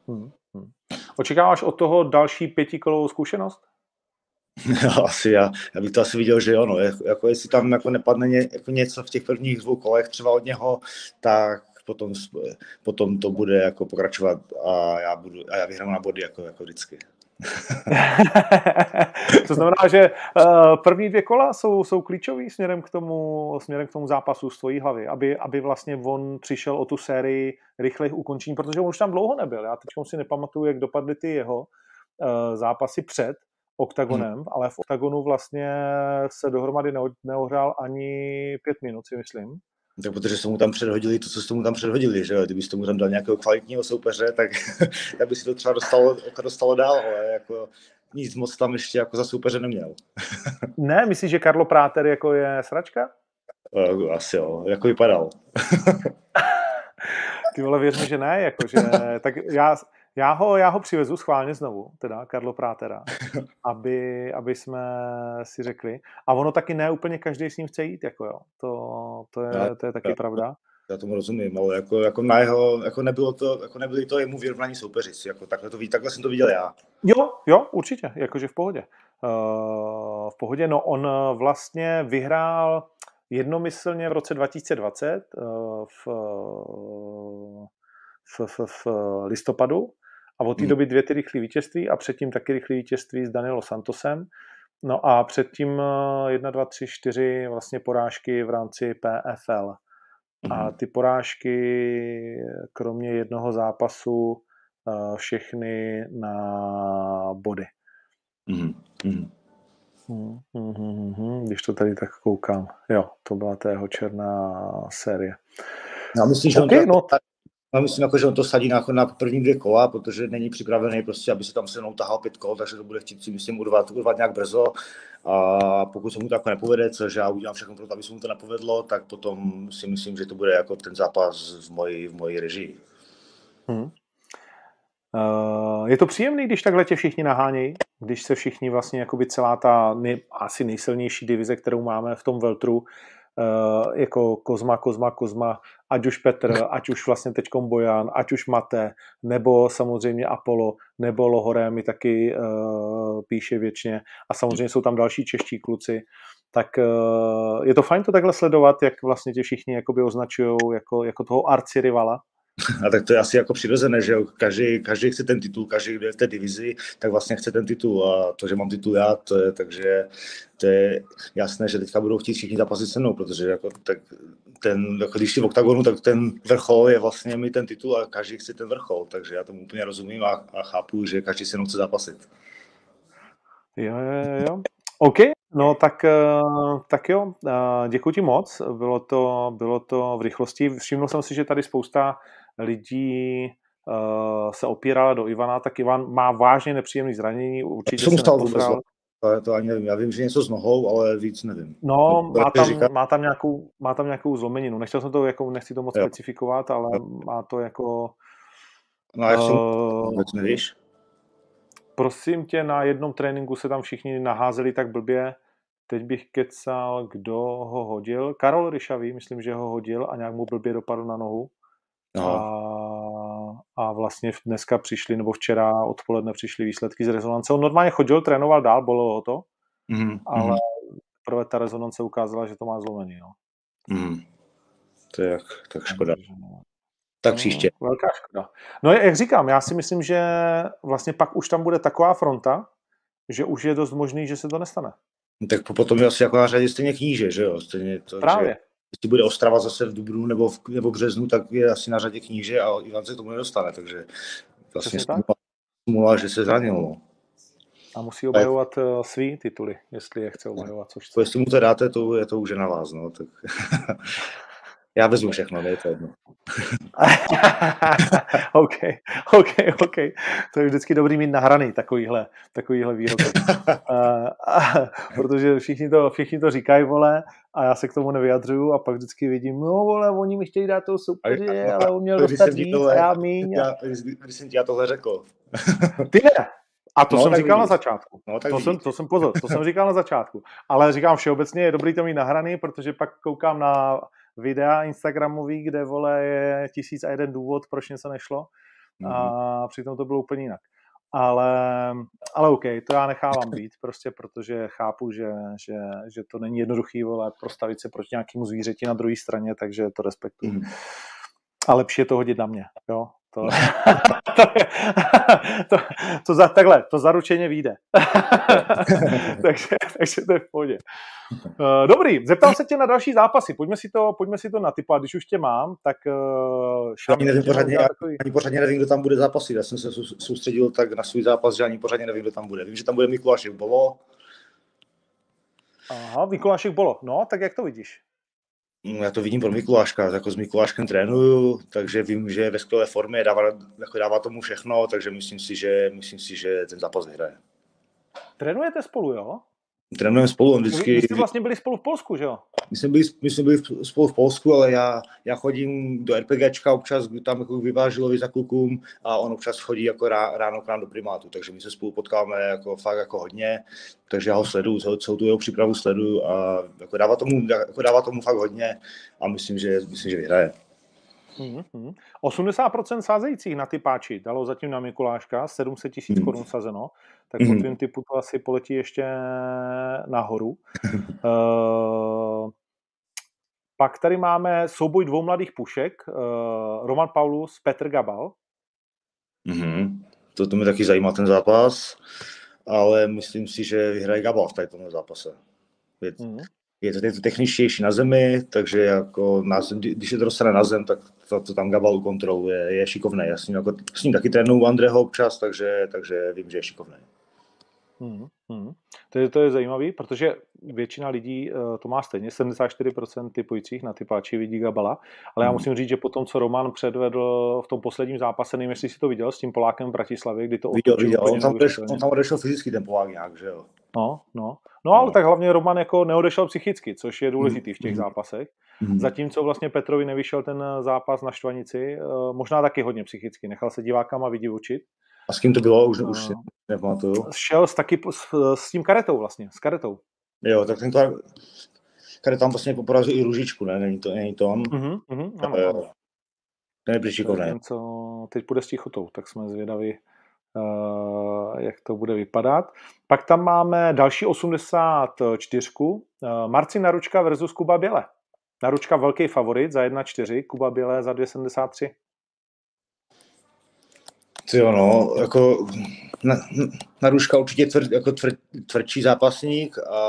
Hmm, hmm. Očekáváš od toho další pětikolovou zkušenost? *laughs* No, asi já, já bych to asi viděl, že jo, no, jako, jako jestli tam jako nepadne ně, jako něco v těch prvních dvou kolech třeba od něho, tak potom, potom to bude jako pokračovat a já, budu, a já vyhrám na body jako, jako vždycky. *laughs* to znamená, že uh, první dvě kola jsou, jsou klíčový směrem k tomu, směrem k tomu zápasu z tvojí hlavy, aby, aby vlastně on přišel o tu sérii rychlých ukončení, protože on už tam dlouho nebyl. Já teď si nepamatuju, jak dopadly ty jeho uh, zápasy před oktagonem, hmm. ale v oktagonu vlastně se dohromady neohrál ani pět minut, si myslím. Tak protože jsme mu tam předhodili to, co jste mu tam předhodili, že jo? Kdybyste mu tam dal nějakého kvalitního soupeře, tak, *laughs* tak by si to třeba dostalo, jako dostalo dál, ale jako nic moc tam ještě jako za soupeře neměl. *laughs* ne, myslíš, že Karlo Práter jako je sračka? Uh, asi jo, jako vypadal. *laughs* Ty vole, věřme, že ne, jakože, tak já, já ho, já ho přivezu schválně znovu, teda Karlo Prátera, *laughs* aby, aby jsme si řekli. A ono taky ne úplně každý s ním chce jít, jako jo. To, to, je, to je taky já, pravda. Já tomu rozumím, ale jako, jako na jeho, jako nebylo to, jako nebyli to jemu vyrovnaní soupeři, jako takhle, to, takhle jsem to viděl já. Jo, jo, určitě, jakože v pohodě. Uh, v pohodě, no on vlastně vyhrál jednomyslně v roce 2020 uh, v, v, v, v listopadu a od té hmm. doby dvě ty rychlé vítězství a předtím taky rychlé vítězství s Danilo Santosem. No a předtím 1, 2, 3, 4 vlastně porážky v rámci PFL. Hmm. A ty porážky, kromě jednoho zápasu, eh, všechny na body. Hmm. Hmm. Hmm, hmm, hmm, hmm. Když to tady tak koukám. Jo, to byla ta jeho černá série. Já myslím, že okay, on no. Myslím, jako, že on to sadí na, na první dvě kola, protože není připravený, prostě, aby se tam se mnou tahal pět kol, takže to bude chtít si myslím urvat, urvat nějak brzo. A pokud se mu to jako nepovede, což já udělám všechno pro to, aby se mu to nepovedlo, tak potom si myslím, že to bude jako ten zápas v mojí, v mojí režii. Hmm. Uh, je to příjemný, když takhle tě všichni nahánějí, když se všichni vlastně jakoby celá ta nej, asi nejsilnější divize, kterou máme v tom Veltru, jako Kozma, Kozma, Kozma, ať už Petr, *laughs* ať už vlastně teďkom Bojan, ať už Mate, nebo samozřejmě Apollo, nebo Lohoré mi taky uh, píše věčně a samozřejmě jsou tam další čeští kluci, tak uh, je to fajn to takhle sledovat, jak vlastně tě všichni jakoby označují jako, jako toho arci rivala. *laughs* A tak to je asi jako přirozené, že každý, každý chce ten titul, každý, kdo je v té divizi, tak vlastně chce ten titul a to, že mám titul já, to je, takže to je jasné, že teďka budou chtít všichni zápasit se mnou, protože jako, tak ten, jako když jsi v oktagonu, tak ten vrchol je vlastně mi ten titul a každý chce ten vrchol, takže já tomu úplně rozumím a, a chápu, že každý se mnou chce zápasit. Jo, jo, jo. OK, no tak, eh, tak jo, eh, děkuji ti moc, bylo to, bylo to v rychlosti. Všiml jsem si, že tady spousta lidí uh, se opírala do Ivana, tak Ivan má vážně nepříjemné zranění, určitě se vůbec, to, to ani nevím. Já vím, že něco s nohou, ale víc nevím. No, má tam, má tam, nějakou, má tam nějakou zlomeninu. Nechtěl jsem to, jako, nechci to moc jo. specifikovat, ale jo. má to jako... No a jak uh, vůbec nevíš? Prosím tě, na jednom tréninku se tam všichni naházeli tak blbě, teď bych kecal, kdo ho hodil. Karol Ryšavý, myslím, že ho hodil a nějak mu blbě dopadl na nohu. A, a vlastně dneska přišli, nebo včera odpoledne přišly výsledky z rezonance. On normálně chodil, trénoval dál, bolelo ho to, mm-hmm. ale prvé ta rezonance ukázala, že to má zlomený. No. Mm. To je jak, tak škoda. Tak no, příště. No, velká škoda. No jak říkám, já si myslím, že vlastně pak už tam bude taková fronta, že už je dost možný, že se to nestane. Tak potom je asi jako na řadě stejně kníže, že jo? Stejně to, Právě. Že jestli bude Ostrava zase v Dubnu nebo v, nebo v březnu, tak je asi na řadě kníže a Ivan se k tomu nedostane, takže vlastně smula, že se zranil. No. A musí obhajovat uh, svý tituly, jestli je chce obhajovat. Což jestli mu to dáte, to je to už na vás. No, tak... Já vezmu všechno, ne, to jedno. *laughs* OK, OK, OK. To je vždycky dobrý mít nahraný takovýhle, takovýhle výrok. uh, *laughs* protože všichni to, všichni to říkají, vole, a já se k tomu nevyjadřuju a pak vždycky vidím, no vole, oni mi chtějí dát toho soupeře, ale on měl dostat víc a já míň. Když jsem ti já tohle řekl. *laughs* Ty ne, a to no, jsem říkal vidíš. na začátku. No, to, jsem, to jsem pozor, to jsem říkal na začátku. Ale říkám všeobecně, je dobrý to mít nahraný, protože pak koukám na videa Instagramový, kde vole je tisíc a jeden důvod, proč něco nešlo. Mm-hmm. A přitom to bylo úplně jinak. ale, ale OK, to já nechávám být, *laughs* prostě protože chápu, že, že, že to není jednoduchý, vole, prostavit se proti nějakému zvířeti na druhé straně, takže to respektuju. Mm. A lepší je to hodit na mě, jo. To, *laughs* to, *laughs* to, to, za, takhle, to zaručeně vyjde. *laughs* takže, takže to je v pohodě. Uh, dobrý, zeptám se tě na další zápasy. Pojďme si to, pojďme si to natypovat. Když už tě mám, tak... Uh, ani, nevím, pořádně, takový... ani pořádně nevím, kdo tam bude zápasit. Já jsem se soustředil tak na svůj zápas, že ani pořádně nevím, kdo tam bude. Vím, že tam bude Mikulášek Bolo. Aha, Mikulášek Bolo. No, tak jak to vidíš? No, já to vidím pro Mikuláška, jako s Mikuláškem trénuju, takže vím, že je ve skvělé formě, dává, jako dává tomu všechno, takže myslím si, že, myslím si, že ten zápas vyhraje. Trénujete spolu, jo? Trénujeme spolu, on vždycky... Vy jste vlastně byli spolu v Polsku, že jo? My jsme byli, my jsme byli spolu v Polsku, ale já, já chodím do RPGčka občas, tam jako vyvážilovi za klukům a on občas chodí jako rá, ráno k nám do primátu, takže my se spolu potkáme jako fakt jako hodně, takže já ho sleduju, celou, celou tu jeho přípravu sleduju a jako dává, tomu, jako dává tomu fakt hodně a myslím, že, myslím, že vyhraje. Mm-hmm. 80% sázejících na ty páči dalo zatím na Mikuláška, 700 tisíc mm. korun sazeno, tak mm. po tvým typu to asi poletí ještě nahoru. uh, *laughs* pak tady máme souboj dvou mladých pušek, uh, Roman Paulus, Petr Gabal. Mm-hmm. To, to mě taky zajímá ten zápas, ale myslím si, že vyhraje Gabal v tomto zápase. Je, mm-hmm je to, je to techničtější na zemi, takže jako na zem, když se to dostane na zem, tak to, to tam Gabalu kontroluje, je šikovný. Já s ním, jako, s ním taky trénuju Andreho občas, takže, takže vím, že je šikovný. Hmm, hmm. To, je, to je zajímavé, protože většina lidí uh, to má stejně, 74% typujících na typáči vidí Gabala, ale já hmm. musím říct, že po tom, co Roman předvedl v tom posledním zápase, nevím, jestli si to viděl s tím Polákem v Bratislavě, kdy to viděl, viděl. On, tam odešel, on tam odešel fyzicky ten Polák nějak, že jo? No, no. No ale tak hlavně Roman jako neodešel psychicky, což je důležitý v těch mm. zápasech. Mm. Zatímco vlastně Petrovi nevyšel ten zápas na Štvanici, eh, možná taky hodně psychicky, nechal se divákama učit. A s kým to bylo, už, už si nepamatuju. Šel s, taky s, s tím karetou vlastně, s karetou. Jo, tak ten karet tam vlastně poporazil i Ružičku, ne? Není to, není to on? Mm-hmm, mm-hmm, ano. Ten je příšikovný. Co teď bude s tichotou, tak jsme zvědaví, jak to bude vypadat. Pak tam máme další 84. Uh, eh, Marcin Naručka versus Kuba Běle. Naručka velký favorit za 1,4, Kuba Běle za 2,73. Ty no, jako na, na Ruška určitě tvr, jako tvr, tvrdší zápasník, a,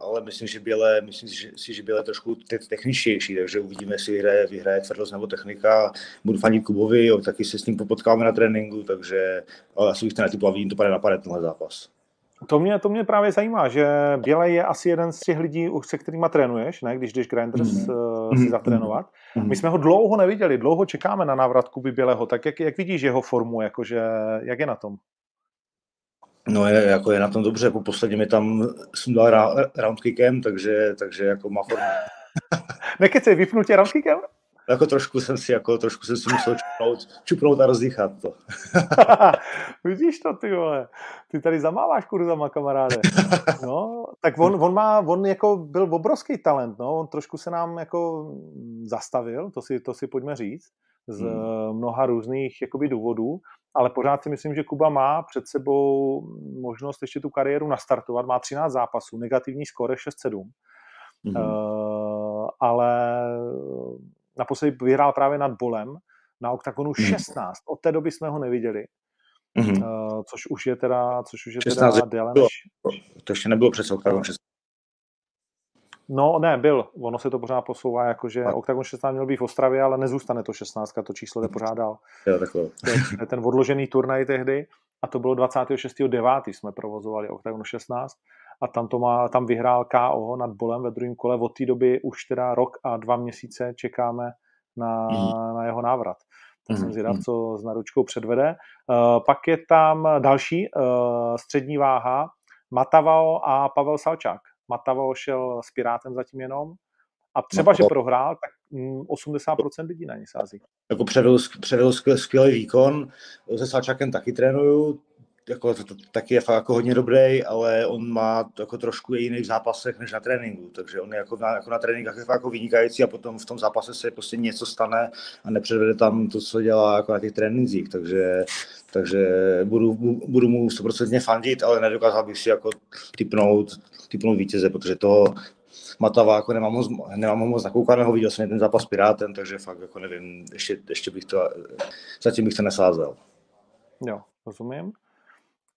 ale myslím, že Běle, myslím si, že Běle trošku techničtější, takže uvidíme, jestli vyhraje, vyhraje tvrdost nebo technika. Budu fanit Kubovi, jo, taky se s ním potkáme na tréninku, takže ale asi bych to netypoval, vidím to pade na tenhle zápas. To mě, to mě právě zajímá, že Běle je asi jeden z těch lidí, se kterými trénuješ, ne? když jdeš Grinders mm. uh, si zatrénovat. Mm. My jsme ho dlouho neviděli, dlouho čekáme na návrat Kuby Běleho, tak jak, jak vidíš jeho formu, jakože, jak je na tom? No je, jako je na tom dobře, po posledním mi tam jsem dal roundkickem, takže, takže jako má formu. *laughs* Nekecej, vypnul tě roundkickem? Jako trošku jsem si, jako, trošku jsem si musel čupnout, čupnout a rozdýchat to. *laughs* Vidíš to, ty vole. Ty tady zamáváš kurzama, kamaráde. *laughs* No, tak on, on, má, on jako byl obrovský talent, no. On trošku se nám jako zastavil, to si, to si pojďme říct, z hmm. mnoha různých jakoby důvodů, ale pořád si myslím, že Kuba má před sebou možnost ještě tu kariéru nastartovat. Má 13 zápasů, negativní skóre 6-7. Hmm. Uh, ale naposledy vyhrál právě nad Bolem na OKTAGONu 16. Hmm. Od té doby jsme ho neviděli. Mm-hmm. Uh, což už je teda, což už je 16 teda déle než... To ještě nebylo přes OKTAGON 16. No ne, byl. Ono se to pořád posouvá, jakože OKTAGON 16 měl být v Ostravě, ale nezůstane to 16, to číslo jde pořád dál. Jo, takhle. To je ten odložený turnaj tehdy a to bylo 26.9. jsme provozovali OKTAGON 16 a tam, to má, tam vyhrál KO nad Bolem ve druhém kole. Od té doby už teda rok a dva měsíce čekáme na, mm. na jeho návrat. Tak mm. jsem zvědav, mhm. co s Naručkou předvede. Uh, pak je tam další uh, střední váha, Matavao a Pavel Salčák. Matavao šel s Pirátem zatím jenom a třeba, no, že prohrál, tak 80% mm, lidí na ně sází. Jako předvedl, předvedl skvělý výkon, se Salčákem taky trénuju, jako, to, to, taky je fakt jako hodně dobrý, ale on má jako trošku jiný v zápasech než na tréninku, takže on je jako na, jako na tréninkách je fakt jako vynikající a potom v tom zápase se prostě něco stane a nepředvede tam to, co dělá jako na těch trénincích, takže, takže budu, budu mu 100% fandit, ale nedokázal bych si jako typnout, typnout vítěze, protože to Matava jako nemám moc, nemám moc nakoukaného, viděl jsem ten zápas s Pirátem, takže fakt jako nevím, ještě, ještě bych to, zatím bych to nesázel. Jo, rozumím.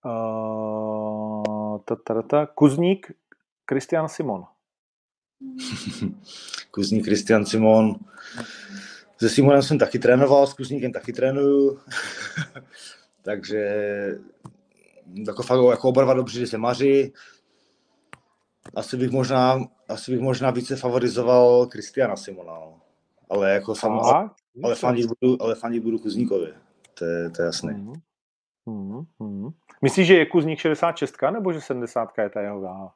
Uh, Kuzník, Kristian Simon. *laughs* Kuzník, Kristian Simon. Se Simonem jsem taky trénoval, s Kuzníkem taky trénuju. *laughs* Takže jako fakt jako oba dva dobří se maří. Asi bych možná, asi bych možná více favorizoval Kristiana Simona. No. Ale jako sam, ale, ale, fandit budu, ale fandit budu Kuzníkovi. To je, to je jasné. Mm-hmm. Mm-hmm. Myslíš, že je Kuzník 66 nebo že 70 je ta jeho váha?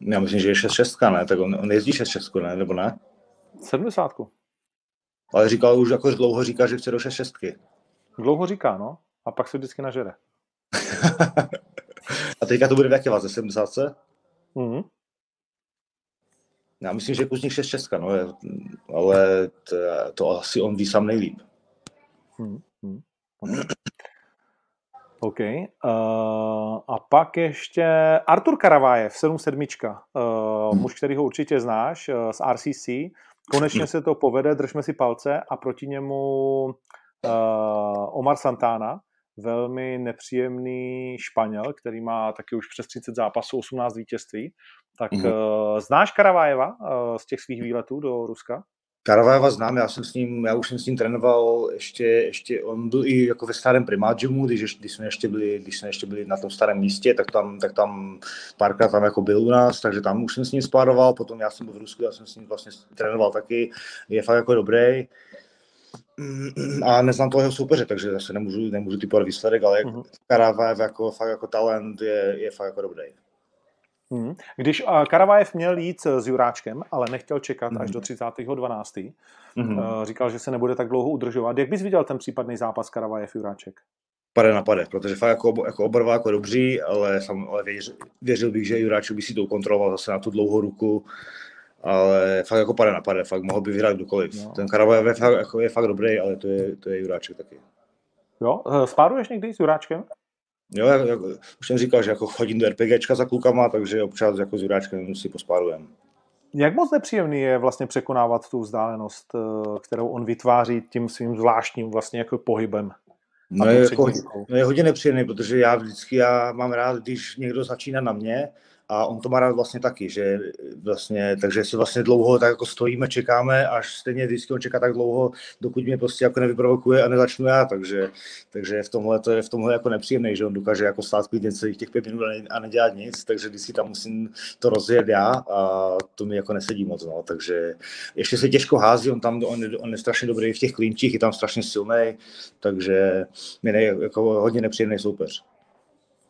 Já myslím, že je 66, ne? Tak on, on jezdí 66, ne? Nebo ne? 70. Ale říkal už jako dlouho říká, že chce do 66. Dlouho říká, no. A pak se vždycky nažere. *laughs* A teďka to bude v jaké váze? 70? Mm-hmm. Já myslím, že Kuzník 66, no, je, ale to, to, asi on ví sám nejlíp. Mm-hmm. *clears throat* OK. Uh, a pak ještě Artur Karavájev, 77. Uh, muž, který ho určitě znáš uh, z RCC. Konečně se to povede, držme si palce a proti němu uh, Omar Santana, velmi nepříjemný Španěl, který má taky už přes 30 zápasů, 18 vítězství. Tak mm-hmm. uh, znáš Karavájeva uh, z těch svých výletů do Ruska? Karavajeva znám, já jsem s ním, já už jsem s ním trénoval ještě, ještě on byl i jako ve starém Primágiumu, když, když, jsme ještě byli, když jsme ještě byli na tom starém místě, tak tam, tak tam párkrát tam jako byl u nás, takže tam už jsem s ním spároval, potom já jsem byl v Rusku, já jsem s ním vlastně trénoval taky, je fakt jako dobrý. A neznám toho jeho soupeře, takže zase nemůžu, nemůžu typovat výsledek, ale uh-huh. Karavajev jako, fakt jako talent je, je fakt jako dobrý. Hmm. Když uh, Karavajev měl jít s Juráčkem, ale nechtěl čekat hmm. až do 30.12., hmm. uh, říkal, že se nebude tak dlouho udržovat. Jak bys viděl ten případný zápas Karavajev-Juráček? Pade na pade, protože fakt jako, jako oba jako dobří, ale, sam, ale věř, věřil bych, že Juráček by si to kontroloval zase na tu dlouhou ruku, ale fakt jako pade na pade, fakt mohl by vyhrát kdokoliv. No. Ten Karavajev je fakt, jako, je fakt dobrý, ale to je, to je Juráček taky. Jo, eh, spáruješ někdy s Juráčkem? Jo, jak, už jsem říkal, že jako chodím do RPGčka za klukama, takže občas jako s Juráčkem si pospárujem. Jak moc nepříjemný je vlastně překonávat tu vzdálenost, eh, kterou on vytváří tím svým zvláštním vlastně jako pohybem? No je, jako, no je hodně nepříjemný, protože já vždycky já mám rád, když někdo začíná na mě a on to má rád vlastně taky, že vlastně, takže si vlastně dlouho tak jako stojíme, čekáme, až stejně vždycky on čeká tak dlouho, dokud mě prostě jako nevyprovokuje a nezačnu já, takže, takže v tomhle to je v tomhle jako nepříjemný, že on dokáže jako stát klidně celých těch pět minut a nedělat nic, takže vždycky tam musím to rozjet já a to mi jako nesedí moc, no, takže ještě se těžko hází, on tam, on, on je strašně dobrý v těch klinčích, je tam strašně silný, takže mi je jako hodně nepříjemný soupeř.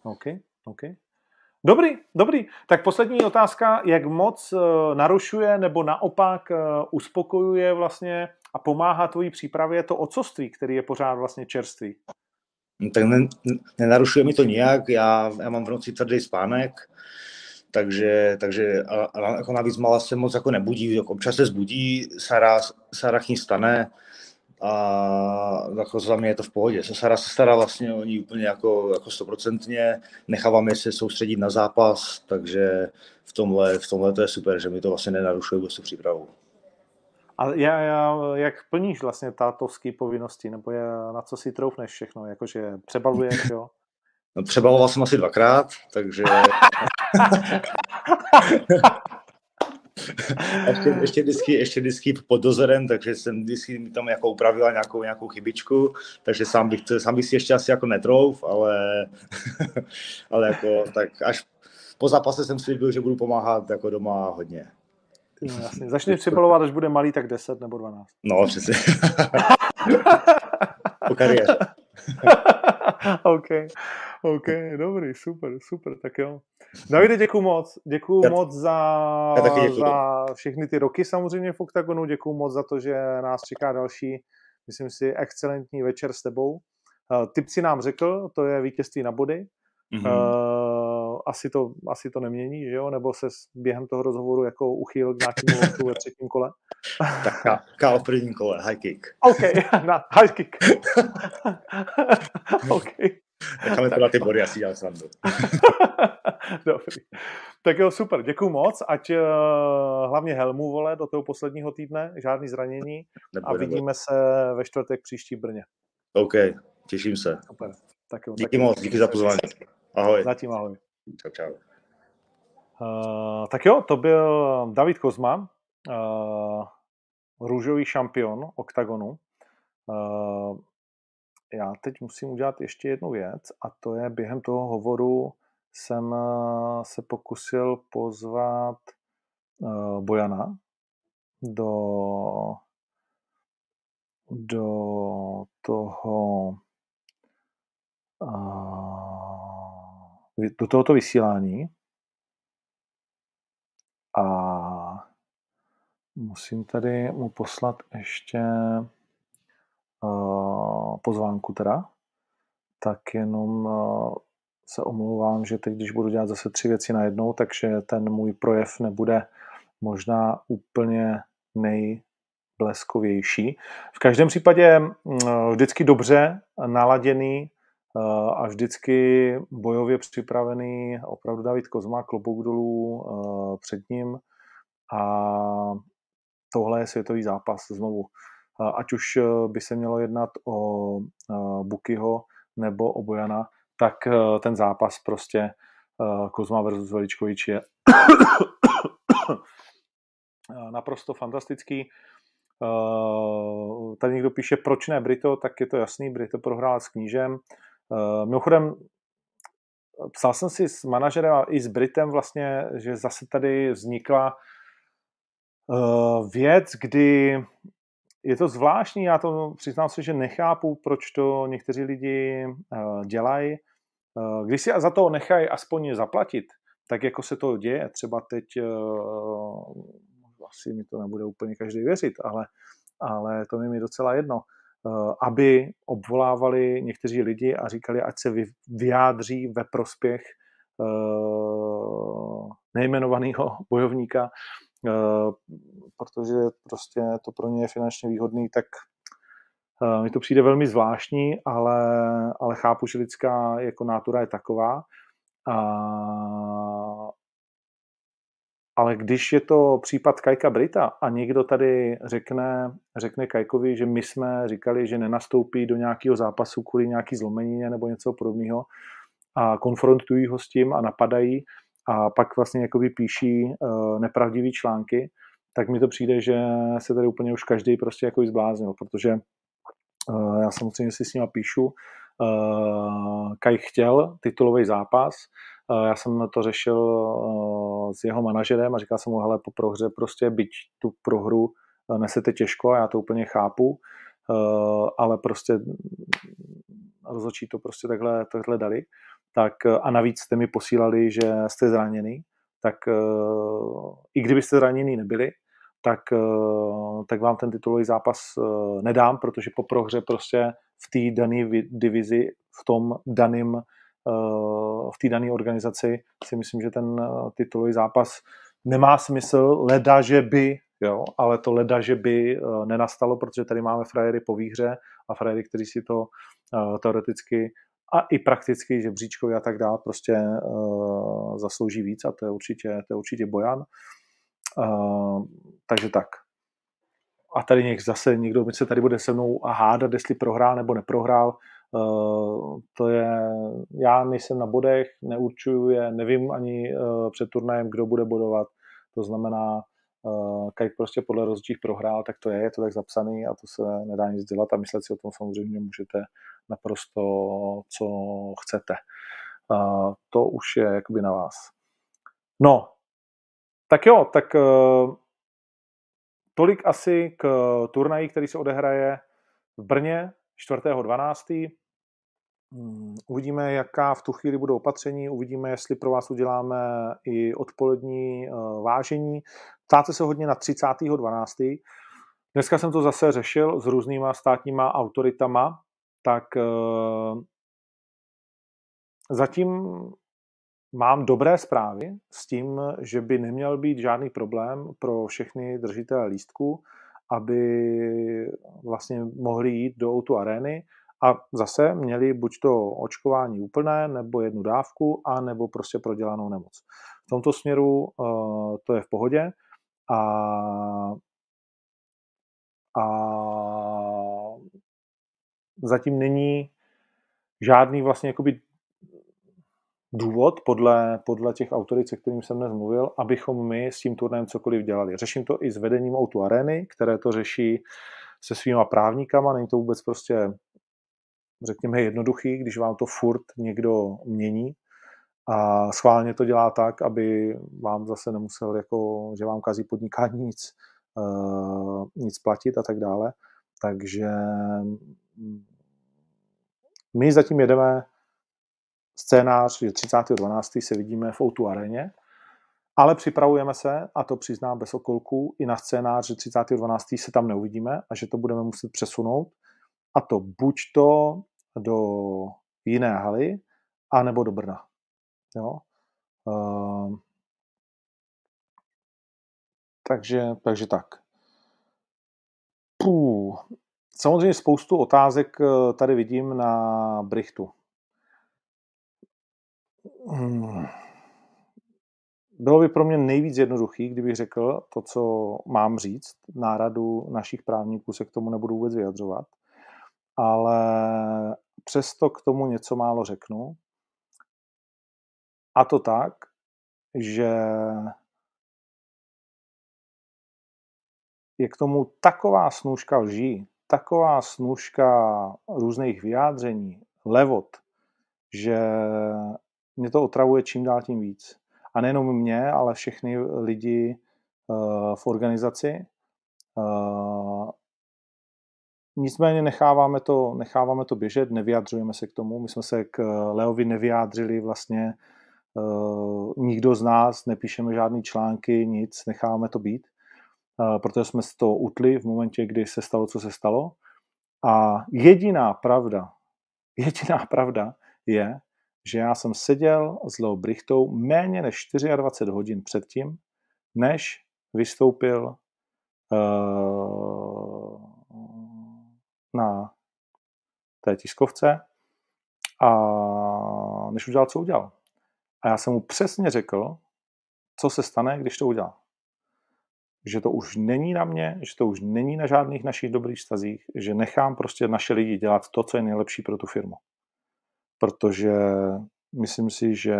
OK, OK. Dobrý, dobrý. Tak poslední otázka, jak moc uh, narušuje nebo naopak uh, uspokojuje vlastně a pomáhá tvojí přípravě to ocoství, který je pořád vlastně čerstvý? No, tak ne, nenarušuje mi to nijak, já, já mám v noci tvrdý spánek, takže, takže a, a jako navíc malá se moc jako nebudí, jako občas se zbudí, Sara, Sara stane, a jako za mě je to v pohodě. Sara se stará vlastně o ní úplně jako, jako stoprocentně, necháváme se soustředit na zápas, takže v tomhle, v tomhle to je super, že mi to vlastně nenarušuje vůbec přípravu. A já, já, jak plníš vlastně tátovské povinnosti, nebo je, na co si troufneš všechno, jakože přebaluješ, jo? *laughs* No, přebaloval jsem asi dvakrát, takže... *laughs* ještě, ještě, vždycky, ještě vždycky pod dozorem, takže jsem vždycky mi tam jako upravila nějakou, nějakou chybičku, takže sám bych, sám bych si ještě asi jako netrouf, ale, *laughs* ale jako, tak až po zápase jsem slíbil, že budu pomáhat jako doma hodně. No, jasně. Začne přibalovat, až bude malý, tak 10 nebo 12. No, přesně. *laughs* po kariéře. *laughs* OK, OK, dobrý, super, super, tak jo. Davide, děkuji moc. Děkuji já, moc za, za všechny ty roky samozřejmě v OKTAGONu. Děkuji moc za to, že nás čeká další, myslím si, excelentní večer s tebou. Uh, typ si nám řekl, to je vítězství na body. Mm-hmm. Uh, asi, to, asi to nemění, že jo? Nebo se během toho rozhovoru jako uchýl k nějakému ve třetím kole? tak K v prvním kole, high kick. OK, *laughs* na, high kick. *laughs* OK. Necháme to na ty body, asi dělám srandu. *laughs* Dobrý. Tak jo, super, děkuji moc, ať uh, hlavně helmu, vole, do toho posledního týdne, žádný zranění nebo, a vidíme nebo. se ve čtvrtek příští Brně. OK, těším se. Super. Tak jo, díky tak moc, díky za pozvání. Ahoj. Zatím ahoj. Čau, čau. Uh, tak jo, to byl David Kozma, uh, růžový šampion OKTAGONu. Uh, já teď musím udělat ještě jednu věc a to je během toho hovoru jsem se pokusil pozvat Bojana do, do toho do tohoto vysílání. A musím tady mu poslat ještě pozvánku teda, tak jenom uh, se omlouvám, že teď, když budu dělat zase tři věci najednou, takže ten můj projev nebude možná úplně nejbleskovější. V každém případě vždycky dobře naladěný a vždycky bojově připravený opravdu David Kozma, klobouk dolů před ním a tohle je světový zápas znovu. Ať už by se mělo jednat o Bukyho nebo o Bojana, tak ten zápas prostě Kozma versus Veličkovič je *coughs* naprosto fantastický. Tady někdo píše, proč ne Brito, tak je to jasný, Brito prohrál s knížem. Mimochodem, psal jsem si s manažerem a i s Britem vlastně, že zase tady vznikla věc, kdy je to zvláštní, já to přiznám se, že nechápu, proč to někteří lidi uh, dělají. Uh, když si za to nechají aspoň zaplatit, tak jako se to děje, třeba teď uh, asi mi to nebude úplně každý věřit, ale, ale to mi je docela jedno. Eh, aby obvolávali někteří lidi a říkali, ať se vyjádří ve prospěch eh, nejmenovaného *laughs* bojovníka, eh, protože prostě to pro ně je finančně výhodný, tak mi to přijde velmi zvláštní, ale, ale chápu, že lidská jako nátura je taková. A, ale když je to případ Kajka Brita a někdo tady řekne, řekne Kajkovi, že my jsme říkali, že nenastoupí do nějakého zápasu kvůli nějaký zlomenině nebo něco podobného a konfrontují ho s tím a napadají a pak vlastně jakoby píší uh, nepravdivý články, tak mi to přijde, že se tady úplně už každý prostě jako zbláznil, protože uh, já samozřejmě si s nima píšu, uh, Kaj chtěl titulový zápas, já jsem to řešil eh, s jeho manažerem a říkal jsem mu, hele, po prohře prostě byť tu prohru eh, nesete těžko a já to úplně chápu, eh, ale prostě rozhodčí to prostě takhle, takhle dali. Tak a navíc jste mi posílali, že jste zraněný, tak i kdybyste zraněný nebyli, tak, tak vám ten titulový zápas nedám, protože po prohře prostě v té dané divizi, v tom daném v té dané organizaci si myslím, že ten eh, titulový zápas nemá smysl, leda, že by, jo, ale to leda, že by eh, nenastalo, protože tady máme frajery po výhře a frajery, kteří si to teoreticky a i prakticky žebříčkovi a tak dále prostě uh, zaslouží víc a to je určitě, to je určitě Bojan. Uh, takže tak. A tady něk, zase někdo se tady bude se mnou hádat, jestli prohrál nebo neprohrál. Eh, to je, já nejsem na bodech, neurčuju je, nevím ani eh, před turnajem, kdo bude bodovat, to znamená, eh, Kajk prostě podle rozhodčích prohrál, tak to je, je to tak zapsaný a to se nedá nic dělat a myslet si o tom samozřejmě můžete naprosto, co chcete. To už je jakoby na vás. No, tak jo, tak tolik asi k turnaji, který se odehraje v Brně 4.12. Hmm, uvidíme, jaká v tu chvíli budou opatření, uvidíme, jestli pro vás uděláme i odpolední eh, vážení. Ptáte se hodně na 30.12. Dneska jsem to zase řešil s různýma státníma autoritama, tak zatím mám dobré zprávy s tím, že by neměl být žádný problém pro všechny držitele lístku, aby vlastně mohli jít do Outu arény a zase měli buď to očkování úplné, nebo jednu dávku, a nebo prostě prodělanou nemoc. V tomto směru uh, to je v pohodě a, a zatím není žádný vlastně jakoby důvod podle, podle těch autorit, se kterým jsem dnes mluvil, abychom my s tím turnajem cokoliv dělali. Řeším to i s vedením Outu Areny, které to řeší se svýma právníkama, není to vůbec prostě, řekněme, jednoduchý, když vám to furt někdo mění a schválně to dělá tak, aby vám zase nemusel, jako, že vám kazí podnikání nic, uh, nic platit a tak dále. Takže my zatím jedeme scénář, že 30.12. se vidíme v Outu aréně, ale připravujeme se, a to přizná bez okolků, i na scénář, že 30.12. se tam neuvidíme a že to budeme muset přesunout. A to buď to do jiné haly, anebo do Brna. Jo? Uh, takže, takže tak. Puh. Samozřejmě spoustu otázek eh, tady vidím na Brichtu. Hmm. Bylo by pro mě nejvíc jednoduchý, kdybych řekl to, co mám říct. Náradu našich právníků se k tomu nebudu vůbec vyjadřovat. Ale přesto k tomu něco málo řeknu. A to tak, že je k tomu taková snůžka lží, taková snůžka různých vyjádření, levot, že mě to otravuje čím dál tím víc. A nejenom mě, ale všechny lidi uh, v organizaci. Uh, nicméně necháváme to, necháváme to běžet, nevyjadřujeme se k tomu. My jsme se k Leovi nevyjádřili vlastně nikdo z nás, nepíšeme žádný články, nic, necháváme to být, protože jsme z toho utli v momentě, kdy se stalo, co se stalo. A jediná pravda, *laughs* jediná pravda je, že já jsem seděl s Leo Brichtou méně než 24 hodin předtím, než vystoupil uh, na té tiskovce a než udělal, co udělal. A já jsem mu přesně řekl, co se stane, když to udělá. Že to už není na mě, že to už není na žádných našich dobrých stazích, že nechám prostě naše lidi dělat to, co je nejlepší pro tu firmu protože myslím si, že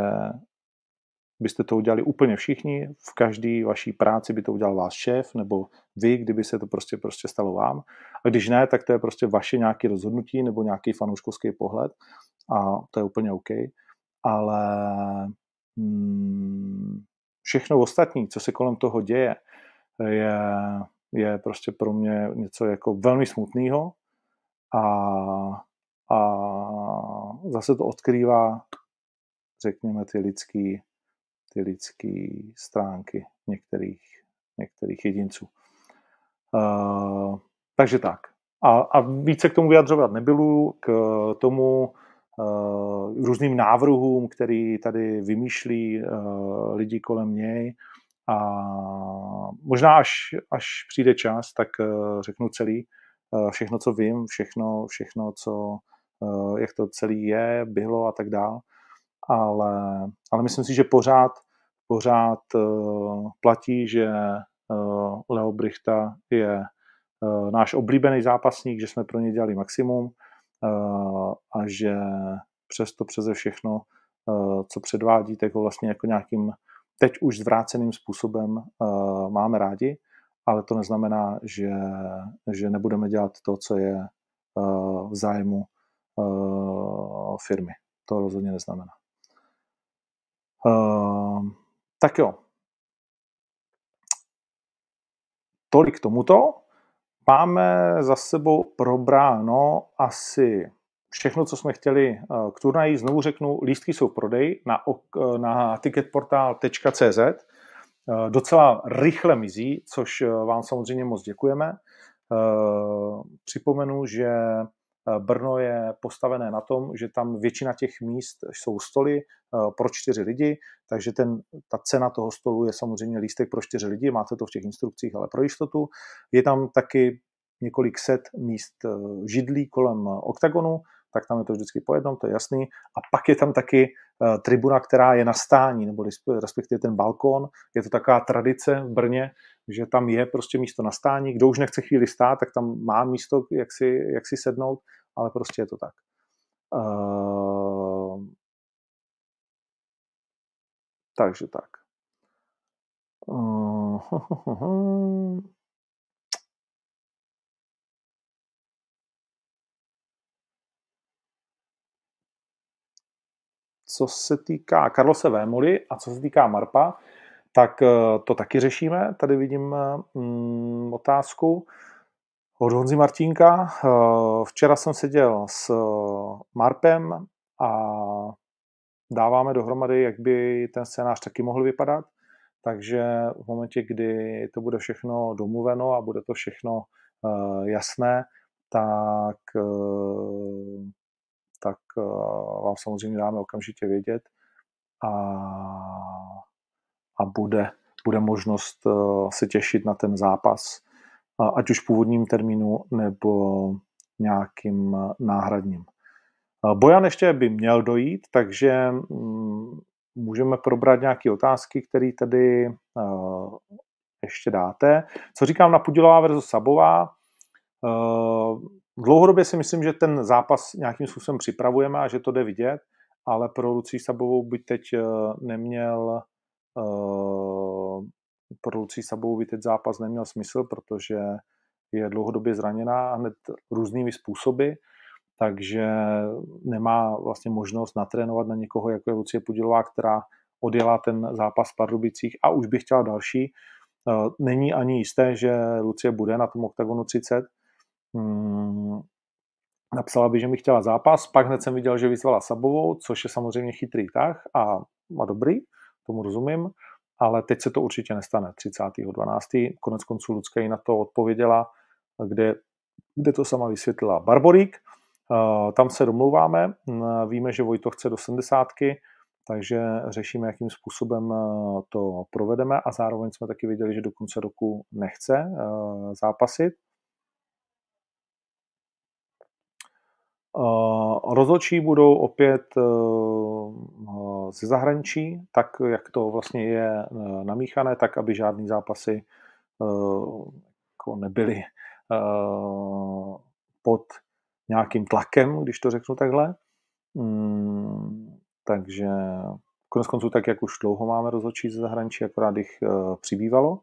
byste to udělali úplně všichni, v každé vaší práci by to udělal váš šéf, nebo vy, kdyby se to prostě, prostě stalo vám. A když ne, tak to je prostě vaše nějaké rozhodnutí nebo nějaký fanouškovský pohled a to je úplně OK. Ale hmm, všechno ostatní, co se kolem toho děje, je, je prostě pro mě něco jako velmi smutného a a zase to odkrývá, řekněme, ty lidský, ty lidský stránky některých, některých jedinců. Uh, takže tak. A, a více k tomu vyjadřovat nebylu, k tomu uh, různým návrhům, který tady vymýšlí uh, lidi kolem něj. A možná až, až přijde čas, tak uh, řeknu celý, uh, všechno, co vím, všechno, všechno co Eh, jak to celý je, bylo a tak dál. Ale, ale myslím si, že pořád, pořád eh, platí, že eh, Leo Brichta je náš oblíbený zápasník, že jsme pro ně dělali maximum a že přesto přeze všechno, co předvádí, tak ho vlastně jako nějakým teď už zvráceným způsobem máme rádi, ale to neznamená, že, že nebudeme dělat to, co je v zájmu uh, firmy. To rozhodně neznamená. Uh, tak jo. Tolik k tomuto. Máme za sebou probráno asi všechno, co jsme chtěli k turnaji. Znovu řeknu, lístky jsou prodej na, na ticketportal.cz. Docela rychle mizí, což vám samozřejmě moc děkujeme. Připomenu, že Brno je postavené na tom, že tam většina těch míst jsou stoly pro čtyři lidi, takže ten, ta cena toho stolu je samozřejmě lístek pro čtyři lidi, máte to v těch instrukcích, ale pro jistotu. Je tam taky několik set míst židlí kolem oktagonu, tak tam je to vždycky po jednom, to je jasný. A pak je tam taky uh, tribuna, která je na stání, nebo respektive ten balkón. Je to taková tradice v Brně, že tam je prostě místo na stání. Kdo už nechce chvíli stát, tak tam má místo, jak si, jak si sednout, ale prostě je to tak. Uh, takže tak. Uh, *laughs* co se týká Karlose Vémoli a co se týká Marpa, tak eh, to taky řešíme. Tady vidím mm, otázku od Honzy Martínka. Eh, včera jsem seděl s eh, Marpem a dáváme dohromady, jak by ten scénář taky mohl vypadat. Takže v momentě, kdy to bude všechno domluveno a bude to všechno jasné, tak tak eh, vám samozřejmě dáme okamžitě vědět a, a bude, bude možnost eh, se těšit na ten zápas, ať už původním termínu nebo nějakým náhradním. Eh, Bojan ještě by měl dojít, takže mm, můžeme probrat nějaké otázky, které tady ještě dáte. Co říkám na Pudilová versus Sabová? Dlouhodobě si myslím, že ten zápas nějakým způsobem připravujeme a že to jde vidět, ale pro Lucí Sabovou by teď eh, neměl eh, pro Lucí Sabovou by teď zápas neměl smysl, protože je dlouhodobě zraněná hned různými způsoby, takže nemá vlastně možnost natrénovat na někoho, jako je Lucie Pudilová, která odjela ten zápas v Pardubicích a už by chtěla další. Eh, není ani jisté, že Lucie bude na tom oktagonu 30, Hmm, napsala by, že mi chtěla zápas, pak hned jsem viděl, že vyzvala Sabovou, což je samozřejmě chytrý tah a, a dobrý, tomu rozumím, ale teď se to určitě nestane 30.12. Konec konců Lucka ji na to odpověděla, kde, kde to sama vysvětlila. Barborík, uh, tam se domlouváme, uh, víme, že Vojto chce do 70, takže řešíme, jakým způsobem uh, to provedeme a zároveň jsme taky viděli, že do konce roku nechce zápasit, Rozhodčí budou opět eh, ze zahraničí, tak jak to vlastně je eh, namíchané, tak aby žádný zápasy eh, jako nebyly pod nějakým tlakem, když to řeknu takhle. Mm, takže konec konců, tak jak už dlouho máme rozhodčí ze zahraničí, akorát jich přibývalo.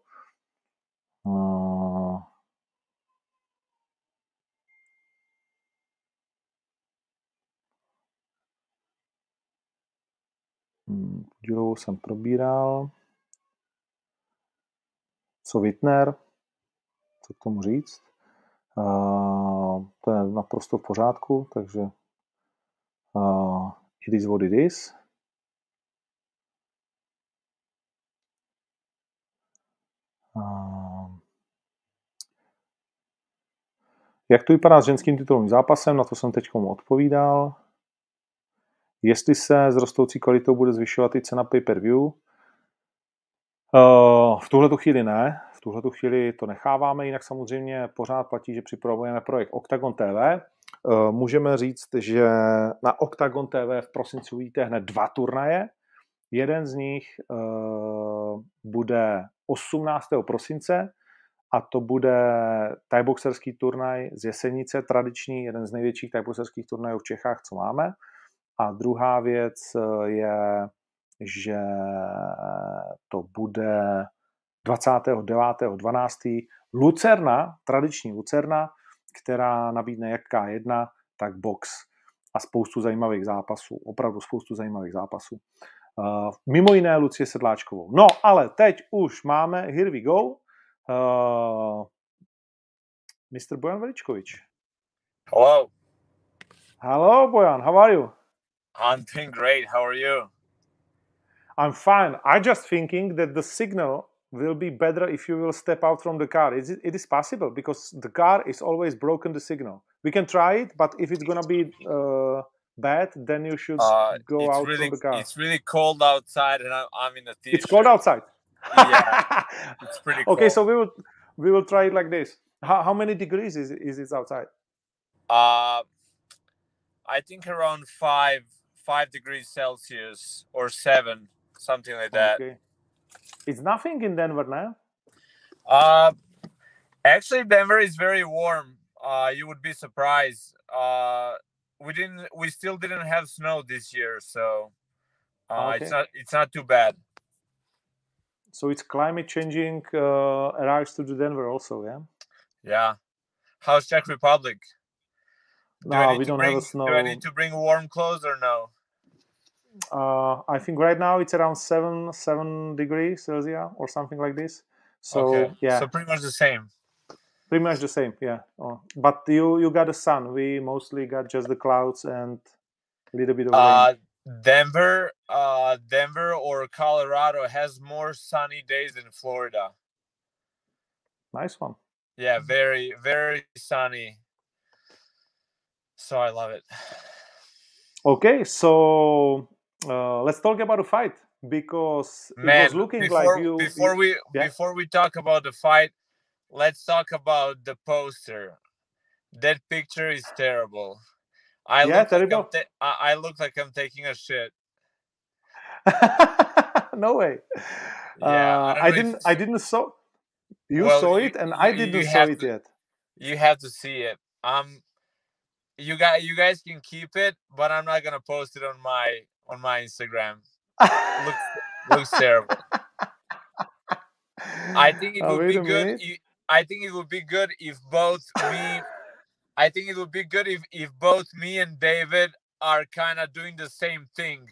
Jurovou jsem probíral. Co Wittner? Co k tomu říct? Uh, to je naprosto v pořádku, takže uh, it is what it is. Uh, jak to vypadá s ženským titulovým zápasem? Na to jsem teď odpovídal. Jestli se s rostoucí kvalitou bude zvyšovat i cena pay-per-view, uh, v tuhle chvíli ne, v tuhle chvíli to necháváme, jinak samozřejmě pořád platí, že připravujeme projekt Octagon TV. Uh, můžeme říct, že na Octagon TV v prosinci uvidíte hned dva turnaje. Jeden z nich uh, bude 18. prosince a to bude tajboxerský turnaj z Jesenice, tradiční, jeden z největších tajboxerských turnajů v Čechách, co máme. A druhá věc eh, je, že to bude 29.12. Lucerna, tradiční Lucerna, která nabídne jak K1, tak box a spoustu zajímavých zápasů, opravdu spoustu zajímavých zápasů. Uh, mimo jiné Lucie Sedláčkovou. No, ale teď už máme, here we go, uh, eh, Mr. Bojan Veličkovič. Hello. Hello, Bojan, how are you? I'm doing great. How are you? I'm fine. I'm just thinking that the signal will be better if you will step out from the car. Is it, it is possible because the car is always broken the signal. we can try it, but if it's gonna be uh, bad, then you should Uh, go out really from the car. it's really cold outside, and I'm, I'm in a t-shirt. It's cold outside. Yeah. *laughs* It's pretty cold. okay, so we will we will try it like this. How, how many degrees is is it outside? uh, I think around five five degrees Celsius or seven, something like that. Okay. It's nothing in Denver now. Uh, actually, Denver is very warm. Uh, you would be surprised. Uh, we didn't. We still didn't have snow this year, so uh, it's not. It's not too bad. So it's climate changing uh, arrives to the Denver also, yeah. Yeah. How's Czech Republic? No, we don't bring, have a snow. Do I need to bring warm clothes or no? Uh, I think right now it's around seven seven degrees Celsius or something like this. So okay. yeah, So pretty much the same. pretty much the same. Yeah, oh. but you you got the sun. We mostly got just the clouds and a little bit of rain. Uh, Denver, uh, Denver or Colorado has more sunny days than Florida. Nice one. Yeah, very, very sunny. So I love it. Okay, so uh, let's talk about the fight because it was looking before, like you. before we yeah. before we talk about the fight, let's talk about the poster. That picture is terrible. I Yeah, look like I'm terrible. ta- I, I look like I'm taking a shit. *laughs* no way. Yeah, I uh, don't I didn't. I didn't saw. You Well, saw you- it, and I didn't saw it to- yet. You have to see it. Um, you guys, you guys can keep it, but I'm not gonna post it on my on my Instagram. Looks looks terrible. I *laughs* think it Uh, would be good. I think it would be good if both me. I think it would be good if if both me and David are kind of doing the same thing,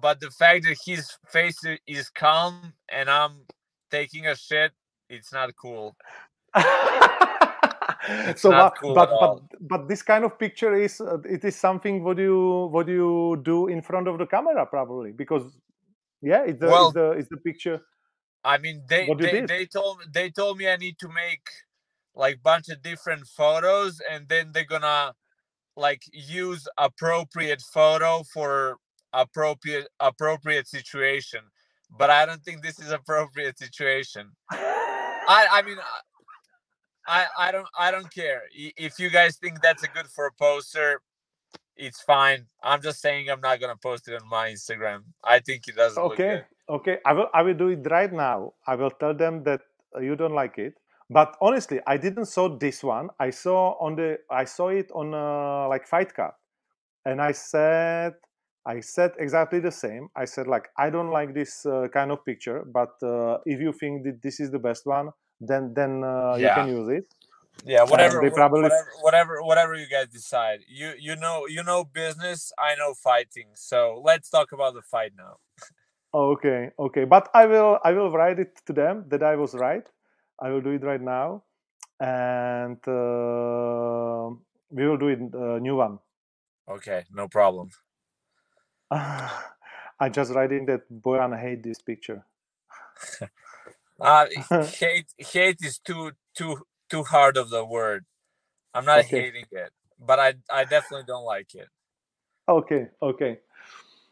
but the fact that his face is calm and I'm taking a shit, it's not cool. *laughs* so but cool but, but but this kind of picture is uh, it is something what you what you do in front of the camera probably because yeah it's the Well- it's the it's the picture I mean, they they, they told they told me I need to make like bunch of different photos, and then they're gonna like use appropriate photo for appropriate appropriate situation. But I don't think this is appropriate situation. I I mean. I- I, don't I don't care. If you guys think that's a good for a poster. It's fine. I'm just saying I'm not gonna post it on my Instagram. I think it doesn't okay okay. I will i will do it right now. I will tell them that uh, you don't like it. But honestly i didn't saw this one. I saw on the i saw it on uh, like fight card and i said i said exactly the same. I said like i don't like this uh, kind of picture but uh, if you think that this is the best one then then uh, you can use it Yeah, whatever, they probably- whatever, whatever, whatever you guys decide. You, you know, you know business. I know fighting. So let's talk about the fight now. okay okay but i will i will write it to them that i was right i will do it right now and uh, we will do it uh, new one Okay, no problem. *sighs* i just writing that boyan hate this picture *laughs* Uh, *laughs* hate, hate is too, too, too hard of the word. I'm not Okay. hating it, but I, I definitely don't like it. okay okay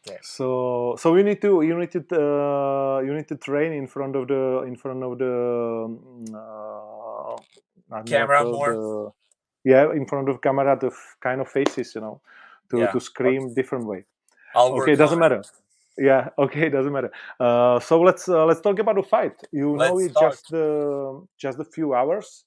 Okay. so so you need to you need to uh, you need to train in front of the in front of the mm, uh, Camera more? the- yeah in front of camera the f- kind of faces you know to Yeah, to scream different way I'll okay doesn't matter. it. Yeah *laughs* okay doesn't matter uh, so let's uh, let's talk about the fight you know Let's it talk. just uh, just a few hours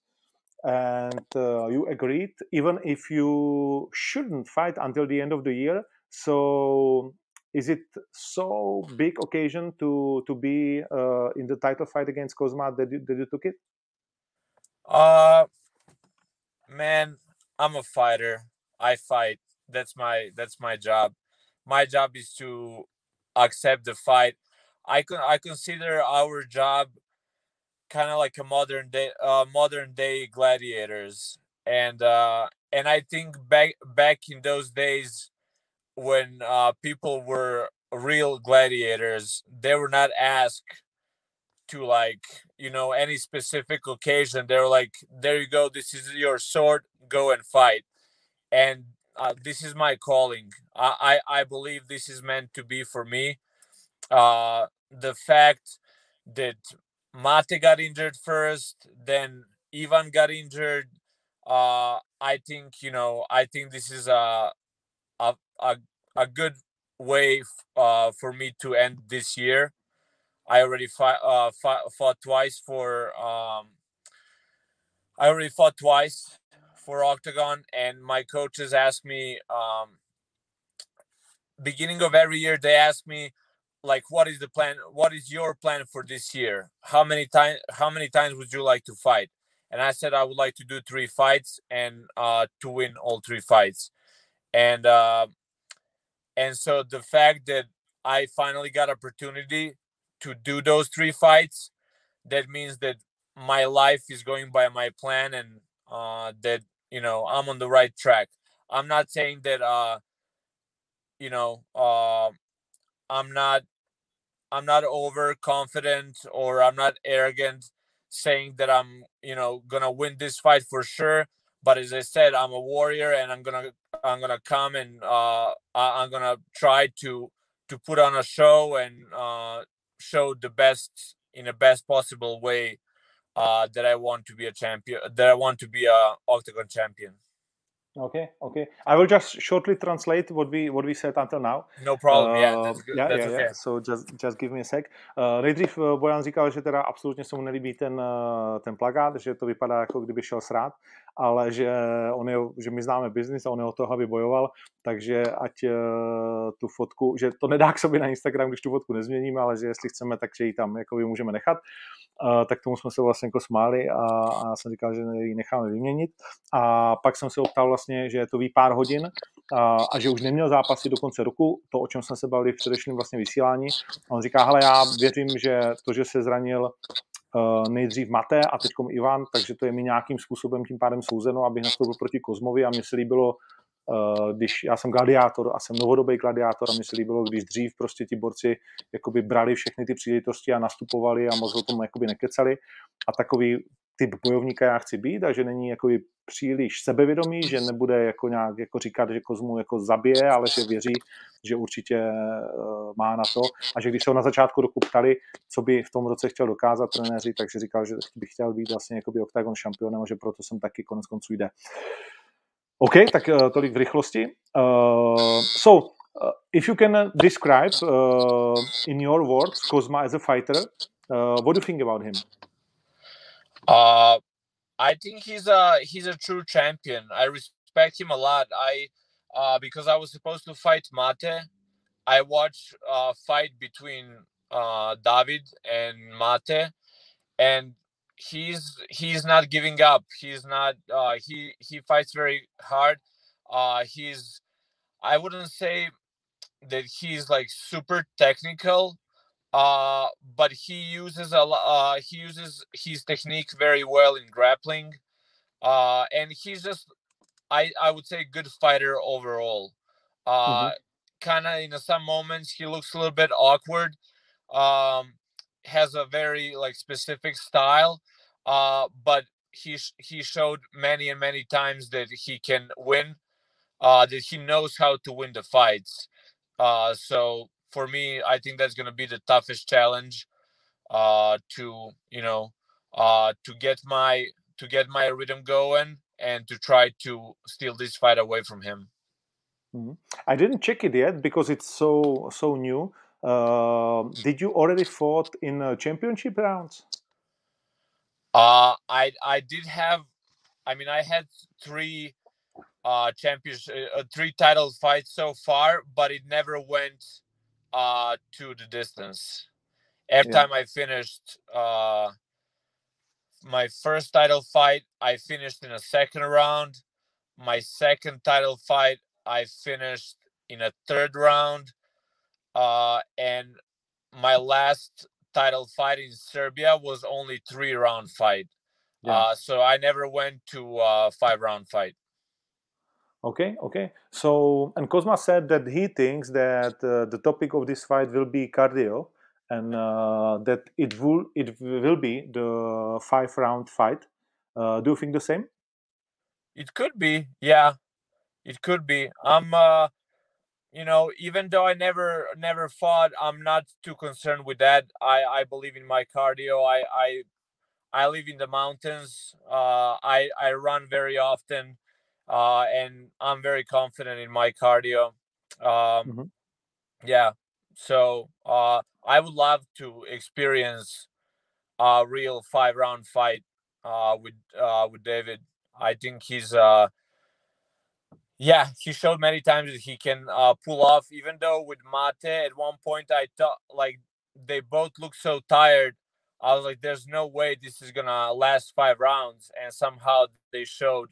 and uh, you agreed even if you shouldn't fight until the end of the year so is it so big occasion to to be uh, in the title fight against Kozma that you, that you took it Uh, man, I'm a fighter. I fight. That's my that's my job. My job is to accept the fight. I can I consider our job kind of like a modern day uh modern day gladiators. And uh and I think back back in those days when uh people were real gladiators they were not asked to like you know any specific occasion. They were like there you go this is your sword go and fight. And uh, this is my calling. I, I, I believe this is meant to be for me. Uh, the fact that Mate got injured first, then Ivan got injured. Uh, I think you know. I think this is a a a, a good way uh, for me to end this year. I already fought, uh, fought, fought twice for. Um, I already fought twice for Octagon, and my coaches asked me. Um, beginning of every year, they ask me, like, what is the plan? What is your plan for this year? How many times? How many times would you like to fight? And I said I would like to do three fights and uh, to win all three fights. And uh, and so the fact that I finally got opportunity to do those three fights, that means that my life is going by my plan and uh, that you know I'm on the right track. I'm not saying that uh, you know uh, I'm not I'm not overconfident or I'm not arrogant saying that I'm you know gonna win this fight for sure. But as I said, I'm a warrior and I'm gonna I'm gonna come and uh, I'm gonna try to to put on a show and uh, show the best in the best possible way uh, that I want to be a champion, that I want to be a octagon champion. Okay, okay. I will just shortly translate what we what we said until now. No problem. yeah, Uh, that's good. yeah, that's yeah, okay. yeah. So just, just give me a sec. Uh, nejdřív uh, Bojan říkal, že teda absolutně se mu nelíbí ten, uh, ten plagát, že to vypadá jako kdyby šel srát, ale že, on je, že my známe biznis a on je o toho, aby bojoval, takže ať uh, tu fotku, že to nedá k sobě na Instagram, když tu fotku nezměníme, ale že jestli chceme, takže ji tam jako by můžeme nechat. Uh, tak tomu jsme se vlastně jako smáli a, a jsem říkal, že ji necháme vyměnit. A pak jsem se optal vlastně, že to ví pár hodin a, a že už neměl zápasy do konce roku, to, o čem jsme se bavili v předešlém vlastně vysílání. A on říká, hele, já věřím, že to, že se zranil nejdřív Mate a teď Ivan, takže to je mi nějakým způsobem tím pádem souzeno, abych nastoupil proti Kozmovi a mně se líbilo, uh, když já jsem gladiátor a jsem novodobý gladiátor a mně se líbilo, když dřív prostě ti borci jakoby brali všechny ty příležitosti a nastupovali a moc o tom jakoby nekecali. A takový typ bojovníka já chci být a že není jakoby příliš sebevědomý, že nebude jako nějak jako říkat, že Kozmu jako zabije, ale že věří, že určitě uh, má na to a že když se ho na začátku roku ptali, co by v tom roce chtěl dokázat trenéři, takže říkal, že by chtěl být vlastně jakoby Octagon šampionem a že proto jsem taky konec konců jde. OK, tak uh, tolik v rychlosti. Uh, so, uh, if you can describe uh, in your words Kozma as a fighter, uh, what do you think about him? Uh, I think he's a he's a true champion. I respect him a lot. I uh, because I was supposed to fight Mate. I watched a fight between uh, David and Mate, and he's he's not giving up. He's not. Uh, he he fights very hard. Uh, he's I wouldn't say that he's like super technical, uh, but he uses a uh, he uses his technique very well in grappling, uh, and he's just I I would say good fighter overall. Uh, Kind of in some moments he looks a little bit awkward. Um, has a very like specific style, uh, but he sh- he showed many and many times that he can win. Uh, that he knows how to win the fights. Uh, so for me, I think that's going to be the toughest challenge uh, to you know uh, to get my to get my rhythm going and to try to steal this fight away from him. I didn't check it yet because it's so so new. Uh, did you already fought in uh, championship rounds? Uh, I I did have, I mean, I had three uh champions, uh, uh, three title fights so far, but it never went uh to the distance. Every Yeah. time I finished uh my first title fight, I finished in a second round. My second title fight, I finished in a third round. Uh, and my last title fight in Serbia was only three round fight. Yeah. Uh, so I never went to a five round fight. Okay, okay. So and Kozma said that he thinks that uh, the topic of this fight will be cardio, and uh, that it will it will be the five round fight. Uh, do you think the same? It could be, yeah. it could be. I'm uh you know, even though I never never fought, I'm not too concerned with that. I I believe in my cardio. I I I live in the mountains. Uh, I I run very often, uh, and I'm very confident in my cardio. Um, Mhm. Yeah, so uh, I would love to experience a real five round fight uh, with uh, with David. I think he's uh, yeah, he showed many times that he can uh, pull off. Even though with Mate, at one point I thought like they both look so tired. I was like, "There's no way this is gonna last five rounds," and somehow they showed,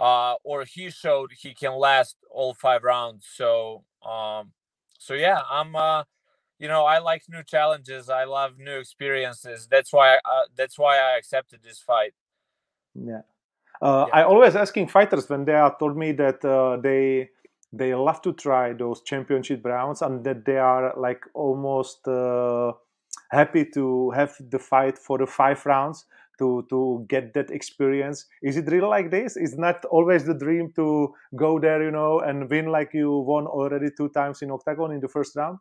uh, or he showed he can last all five rounds. So, um, so yeah, I'm, uh, you know, I like new challenges. I love new experiences. That's why, uh, that's why I accepted this fight. Yeah. Uh, Yeah. I always asking fighters when they are told me that uh, they they love to try those championship rounds and that they are like almost uh, happy to have the fight for the five rounds to to get that experience. Is it really like this? Is not always the dream to go there, you know, and win like you won already two times in octagon in the first round?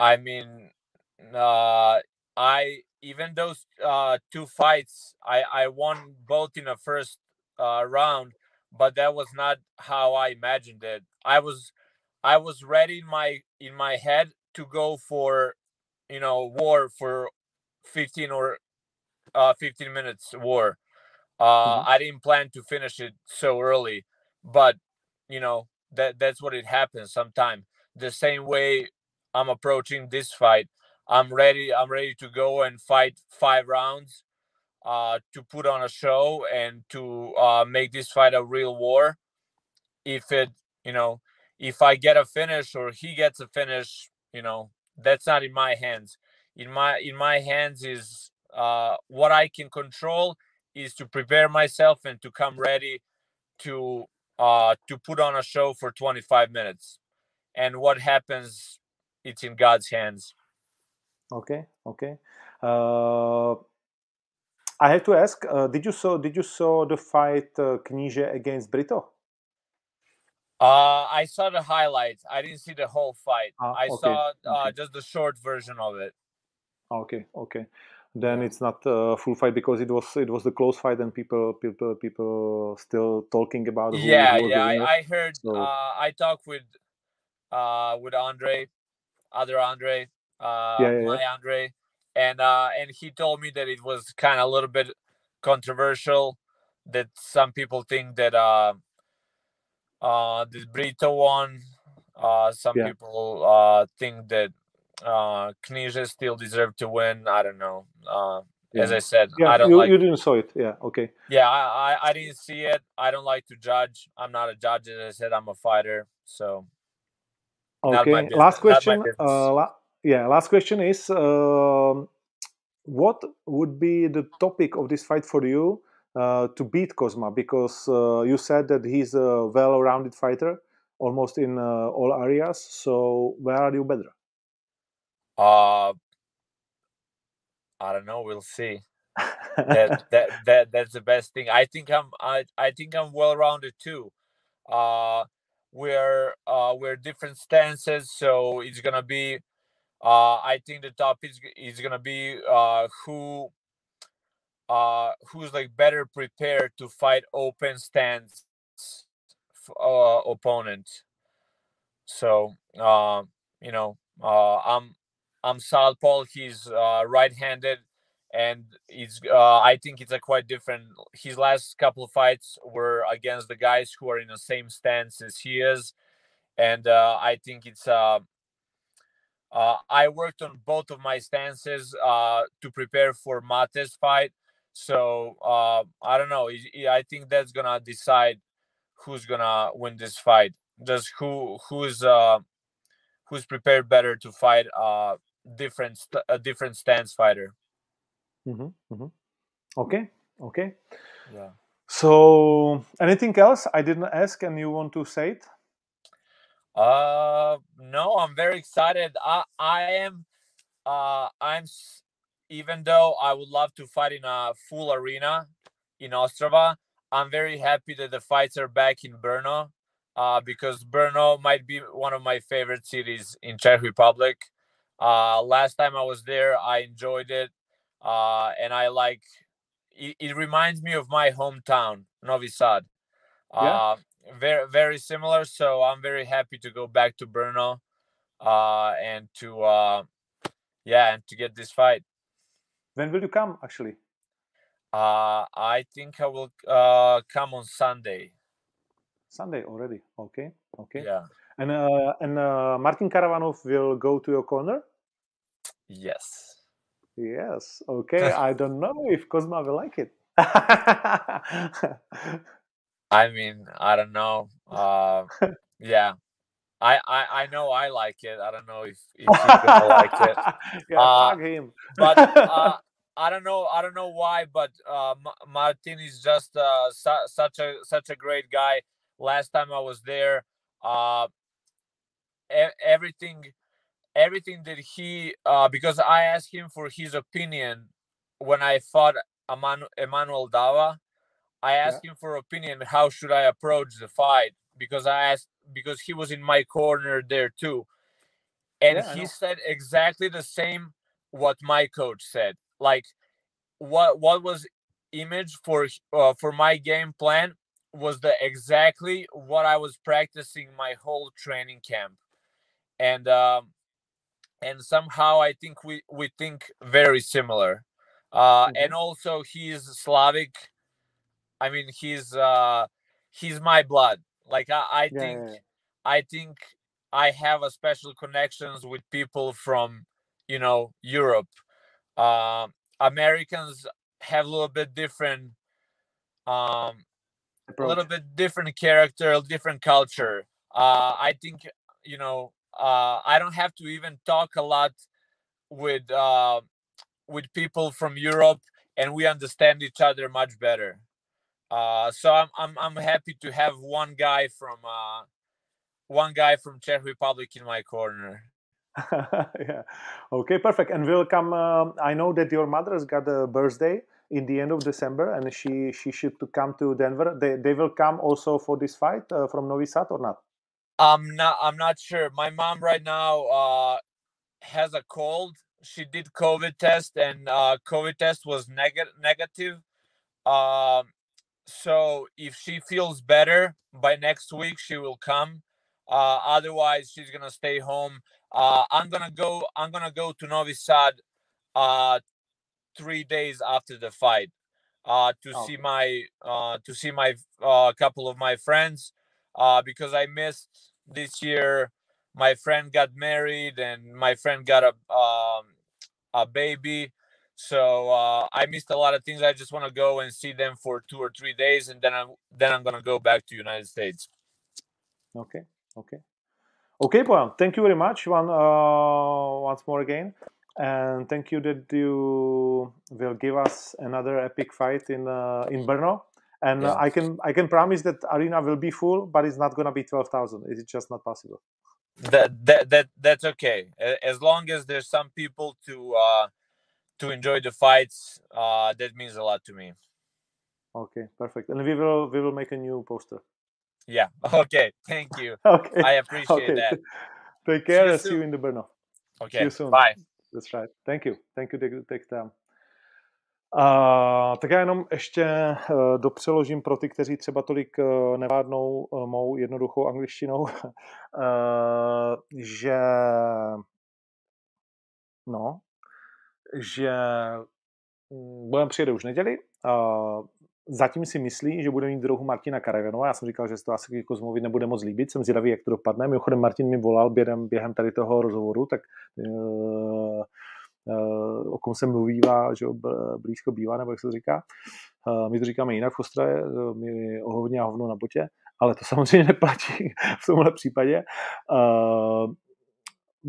I mean, uh, I even those uh, two fights, I I won both in the first uh, round, but that was not how I imagined it. I was I was ready in my in my head to go for you know war for 15 or uh 15 minutes war. Uh Mhm. I didn't plan to finish it so early, but you know that that's what it happens sometime. The same way I'm approaching this fight. I'm ready. I'm ready to go and fight five rounds, uh, to put on a show and to uh, make this fight a real war. If it, you know, if I get a finish or he gets a finish, you know, that's not in my hands. In my in my hands is uh, what I can control is to prepare myself and to come ready to uh, to put on a show for 25 minutes. And what happens, it's in God's hands. Okay, okay. Uh, I have to ask: uh, Did you saw Did you saw the fight uh, against Brito? Uh, I saw the highlights. I didn't see the whole fight. Ah, I okay, saw uh, okay. just the short version of it. Okay, okay. Then it's not a full fight because it was it was the close fight and people people people still talking about who, yeah, who yeah. I, I heard. So- Uh, I talked with uh with Andre, other Andre, uh, Yeah, yeah, my Andre, and uh, and he told me that it was kind of a little bit controversial. That some people think that uh, uh, the Brito won. Uh, some Yeah. people uh think that uh Knisha still deserved to win. I don't know. Uh, as I said, yeah, I don't you, like. you didn't saw it. Yeah, okay. Yeah, I, I I didn't see it. I don't like to judge. I'm not a judge. As I said, I'm a fighter. So Okay. Last question. Uh, la- yeah, last question is: um, What would be the topic of this fight for you uh, to beat Kozma? Because uh, you said that he's a well-rounded fighter, almost in uh, all areas. So where are you better? Uh, I don't know. We'll see. that *laughs* that that that's the best thing. I think I'm I I think I'm well rounded too. Uh we're uh we're different stances, so it's gonna be uh I think the topic is is gonna be uh who uh who's like better prepared to fight open stance f- uh opponent. So uh, you know uh I'm I'm southpaw. He's uh, right-handed, and he's. Uh, I think it's a quite different. His last couple of fights were against the guys who are in the same stance as he is, and uh, I think it's. Uh, uh, I worked on both of my stances uh, to prepare for Mate's fight, so uh, I don't know. I- I think that's gonna decide who's gonna win this fight. Just who who's uh, who's prepared better to fight uh different a different stance fighter. hmm hmm Okay. Okay. Yeah. So anything else I didn't ask and you want to say it? Uh no, I'm very excited. I I am uh I'm even though I would love to fight in a full arena in Ostrava, I'm very happy that the fights are back in Brno uh, because Brno might be one of my favorite cities in Czech Republic. Uh, last time I was there, I enjoyed it, uh, and I like. It, it reminds me of my hometown, Novi Sad. Yeah. Uh, very very similar. So I'm very happy to go back to Brno, uh, and to uh, yeah, and to get this fight. When will you come, actually? Uh, I think I will uh, come on Sunday. Sunday already. Okay. Okay. Yeah. And uh, and uh, Martin Karavanov will go to your corner. Yes. Yes. Okay. *laughs* I don't know if Kozma will like it. *laughs* I mean, I don't know. Uh, yeah. I, I I know I like it. I don't know if, if he's gonna like it. *laughs* yeah, Uh, him. But uh, I don't know. I don't know why. But uh, Ma- Martin is just uh, su- such a such a great guy. Last time I was there, uh, e- everything everything that he uh, because I asked him for his opinion when I fought Eman- Emmanuel Dava. I asked him for opinion. How should I approach the fight? Because I asked because he was in my corner there too, and Yeah, he said exactly the same what my coach said. Like what what was image for uh, for my game plan was the exactly what I was practicing my whole training camp, and um, and somehow I think we we think very similar. Uh, Mhm. And also he's Slavic. I mean he's uh, he's my blood. Like I, I Yeah, think yeah, yeah. I think I have a special connections with people from you know Europe. Um, Americans have a little bit different, um, a little bit different character, different culture. Uh, I think you know uh, I don't have to even talk a lot with uh, with people from Europe, and we understand each other much better. Uh, so I'm, I'm I'm happy to have one guy from uh, one guy from Czech Republic in my corner. *laughs* yeah. Okay, perfect. And will come. Um, I know that your mother's got a birthday in the end of December, and she she should come to Denver. They they will come also for this fight uh, from Novi Sad or not? I'm not I'm not sure. My mom right now uh, has a cold. She did COVID test, and uh, COVID test was neg- negative. Um, so if she feels better by next week, she will come. Uh, otherwise, she's gonna stay home. Uh, I'm gonna go. I'm gonna go to Novi Sad, uh, three days after the fight, uh, to see my uh, to see my uh, couple of my friends, uh, because I missed this year. My friend got married, and my friend got a um, a baby. So uh, I missed a lot of things. I just want to go and see them for two or three days, and then I'm then I'm gonna go back to United States. Okay, okay, okay, Bojan. Thank you very much. One uh, once more again, and thank you that you will give us another epic fight in uh, in Brno. And uh, Yeah. I can I can promise that arena will be full, but it's not gonna be twelve thousand. It's just not possible. That that that that's okay. As long as there's some people to uh, to enjoy the fights, uh, that means a lot to me. Okay, perfect. And we will we will make a new poster. Yeah. *laughs* Okay. Thank you. *laughs* Okay. I appreciate okay. that. *laughs* Take care you see you in the Brno. Okay. you soon. Bye. That's right. Thank you. Thank you, take, take time. Uh, tak já jenom ještě uh, dopřeložím pro ty, kteří třeba tolik uh, nevládnou uh, mou jednoduchou angličtinou, *laughs* že no, že mm, budeme přijede už neděli. Zatím si myslí, že bude mít druhou Martina Karaganova. Já jsem říkal, že se to asi jako zmluvit nebude moc líbit. Jsem zvědavý, jak to dopadne. Mimochodem Martin mi volal během, během tady toho rozhovoru, tak uh, o kom se mluvívá, že blízko bývá, nebo jak se to říká. Uh, my to říkáme jinak v Ostravě, uh, my o hovně a hovno na botě, ale to *laughs* samozřejmě neplatí v tomhle případě.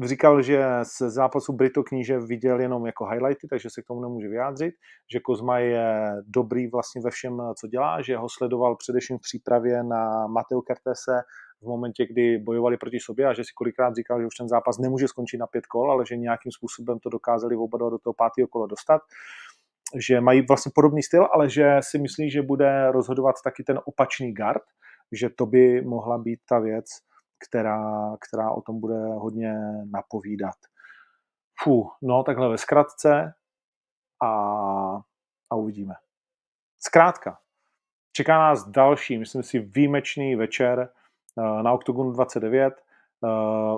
Říkal, že z zápasu Brito kníže viděl jenom jako highlighty, takže se k tomu nemůže vyjádřit, že Kozma je dobrý vlastně ve všem, co dělá, že ho sledoval především v přípravě na Mateo Kertese v momentě, kdy bojovali proti sobě a že si kolikrát říkal, že už ten zápas nemůže skončit na pět kol, ale že nějakým způsobem to dokázali oba do toho pátého kola dostat. Že mají vlastně podobný styl, ale že si myslí, že bude rozhodovat taky ten opačný guard, že to by mohla být ta věc, která, která o tom bude hodně napovídat. Fú, no takhle ve zkratce a, a uvidíme. Zkrátka, čeká nás další, myslím si, výjimečný večer eh, na Octagon 29. Eh,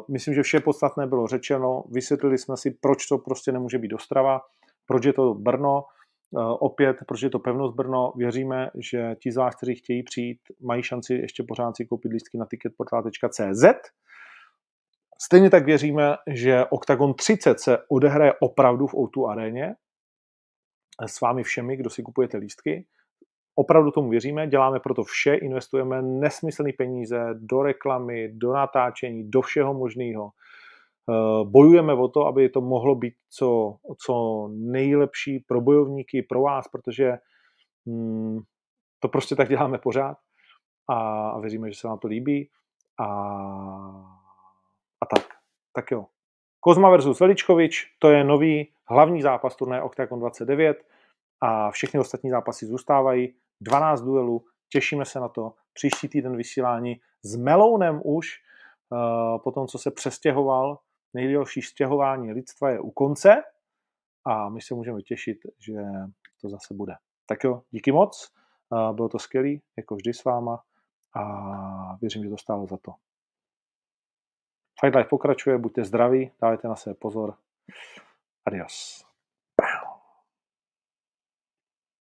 myslím, že vše podstatné bylo řečeno. Vysvětlili jsme si, proč to prostě nemůže být Ostrava, proč je to Brno. Eh, opět, proč je to pevnost Brno. Věříme, že ti z vás, kteří chtějí přijít, mají šanci ještě pořád si koupit lístky na ticketportal.cz. Stejně tak věříme, že Octagon 30 se odehraje opravdu v O2 aréně s vámi všemi, kdo si kupujete lístky. Opravdu tomu věříme, děláme proto vše, investujeme nesmyslné peníze do reklamy, do natáčení, do všeho možného. Eh, bojujeme o to, aby to mohlo být co, co nejlepší pro bojovníky, pro vás, protože hmm, to prostě tak děláme pořád a věříme, že se vám to líbí a, a tak. Tak jo. Kozma versus Veličkovič, to je nový hlavní zápas turnaje Octagon 29 a všechny ostatní zápasy zůstávají. 12 duelů, těšíme se na to. Příští týden vysílání s Melounem už, uh, po tom, co se přestěhoval, nejdelší stěhování lidstva je u konce a my se můžeme těšit, že to zase bude. Tak jo, díky moc, bylo to skvělé, jako vždy s váma a věřím, že to stálo za to. Fight Life pokračuje, buďte zdraví, dávajte na sebe pozor. Adios.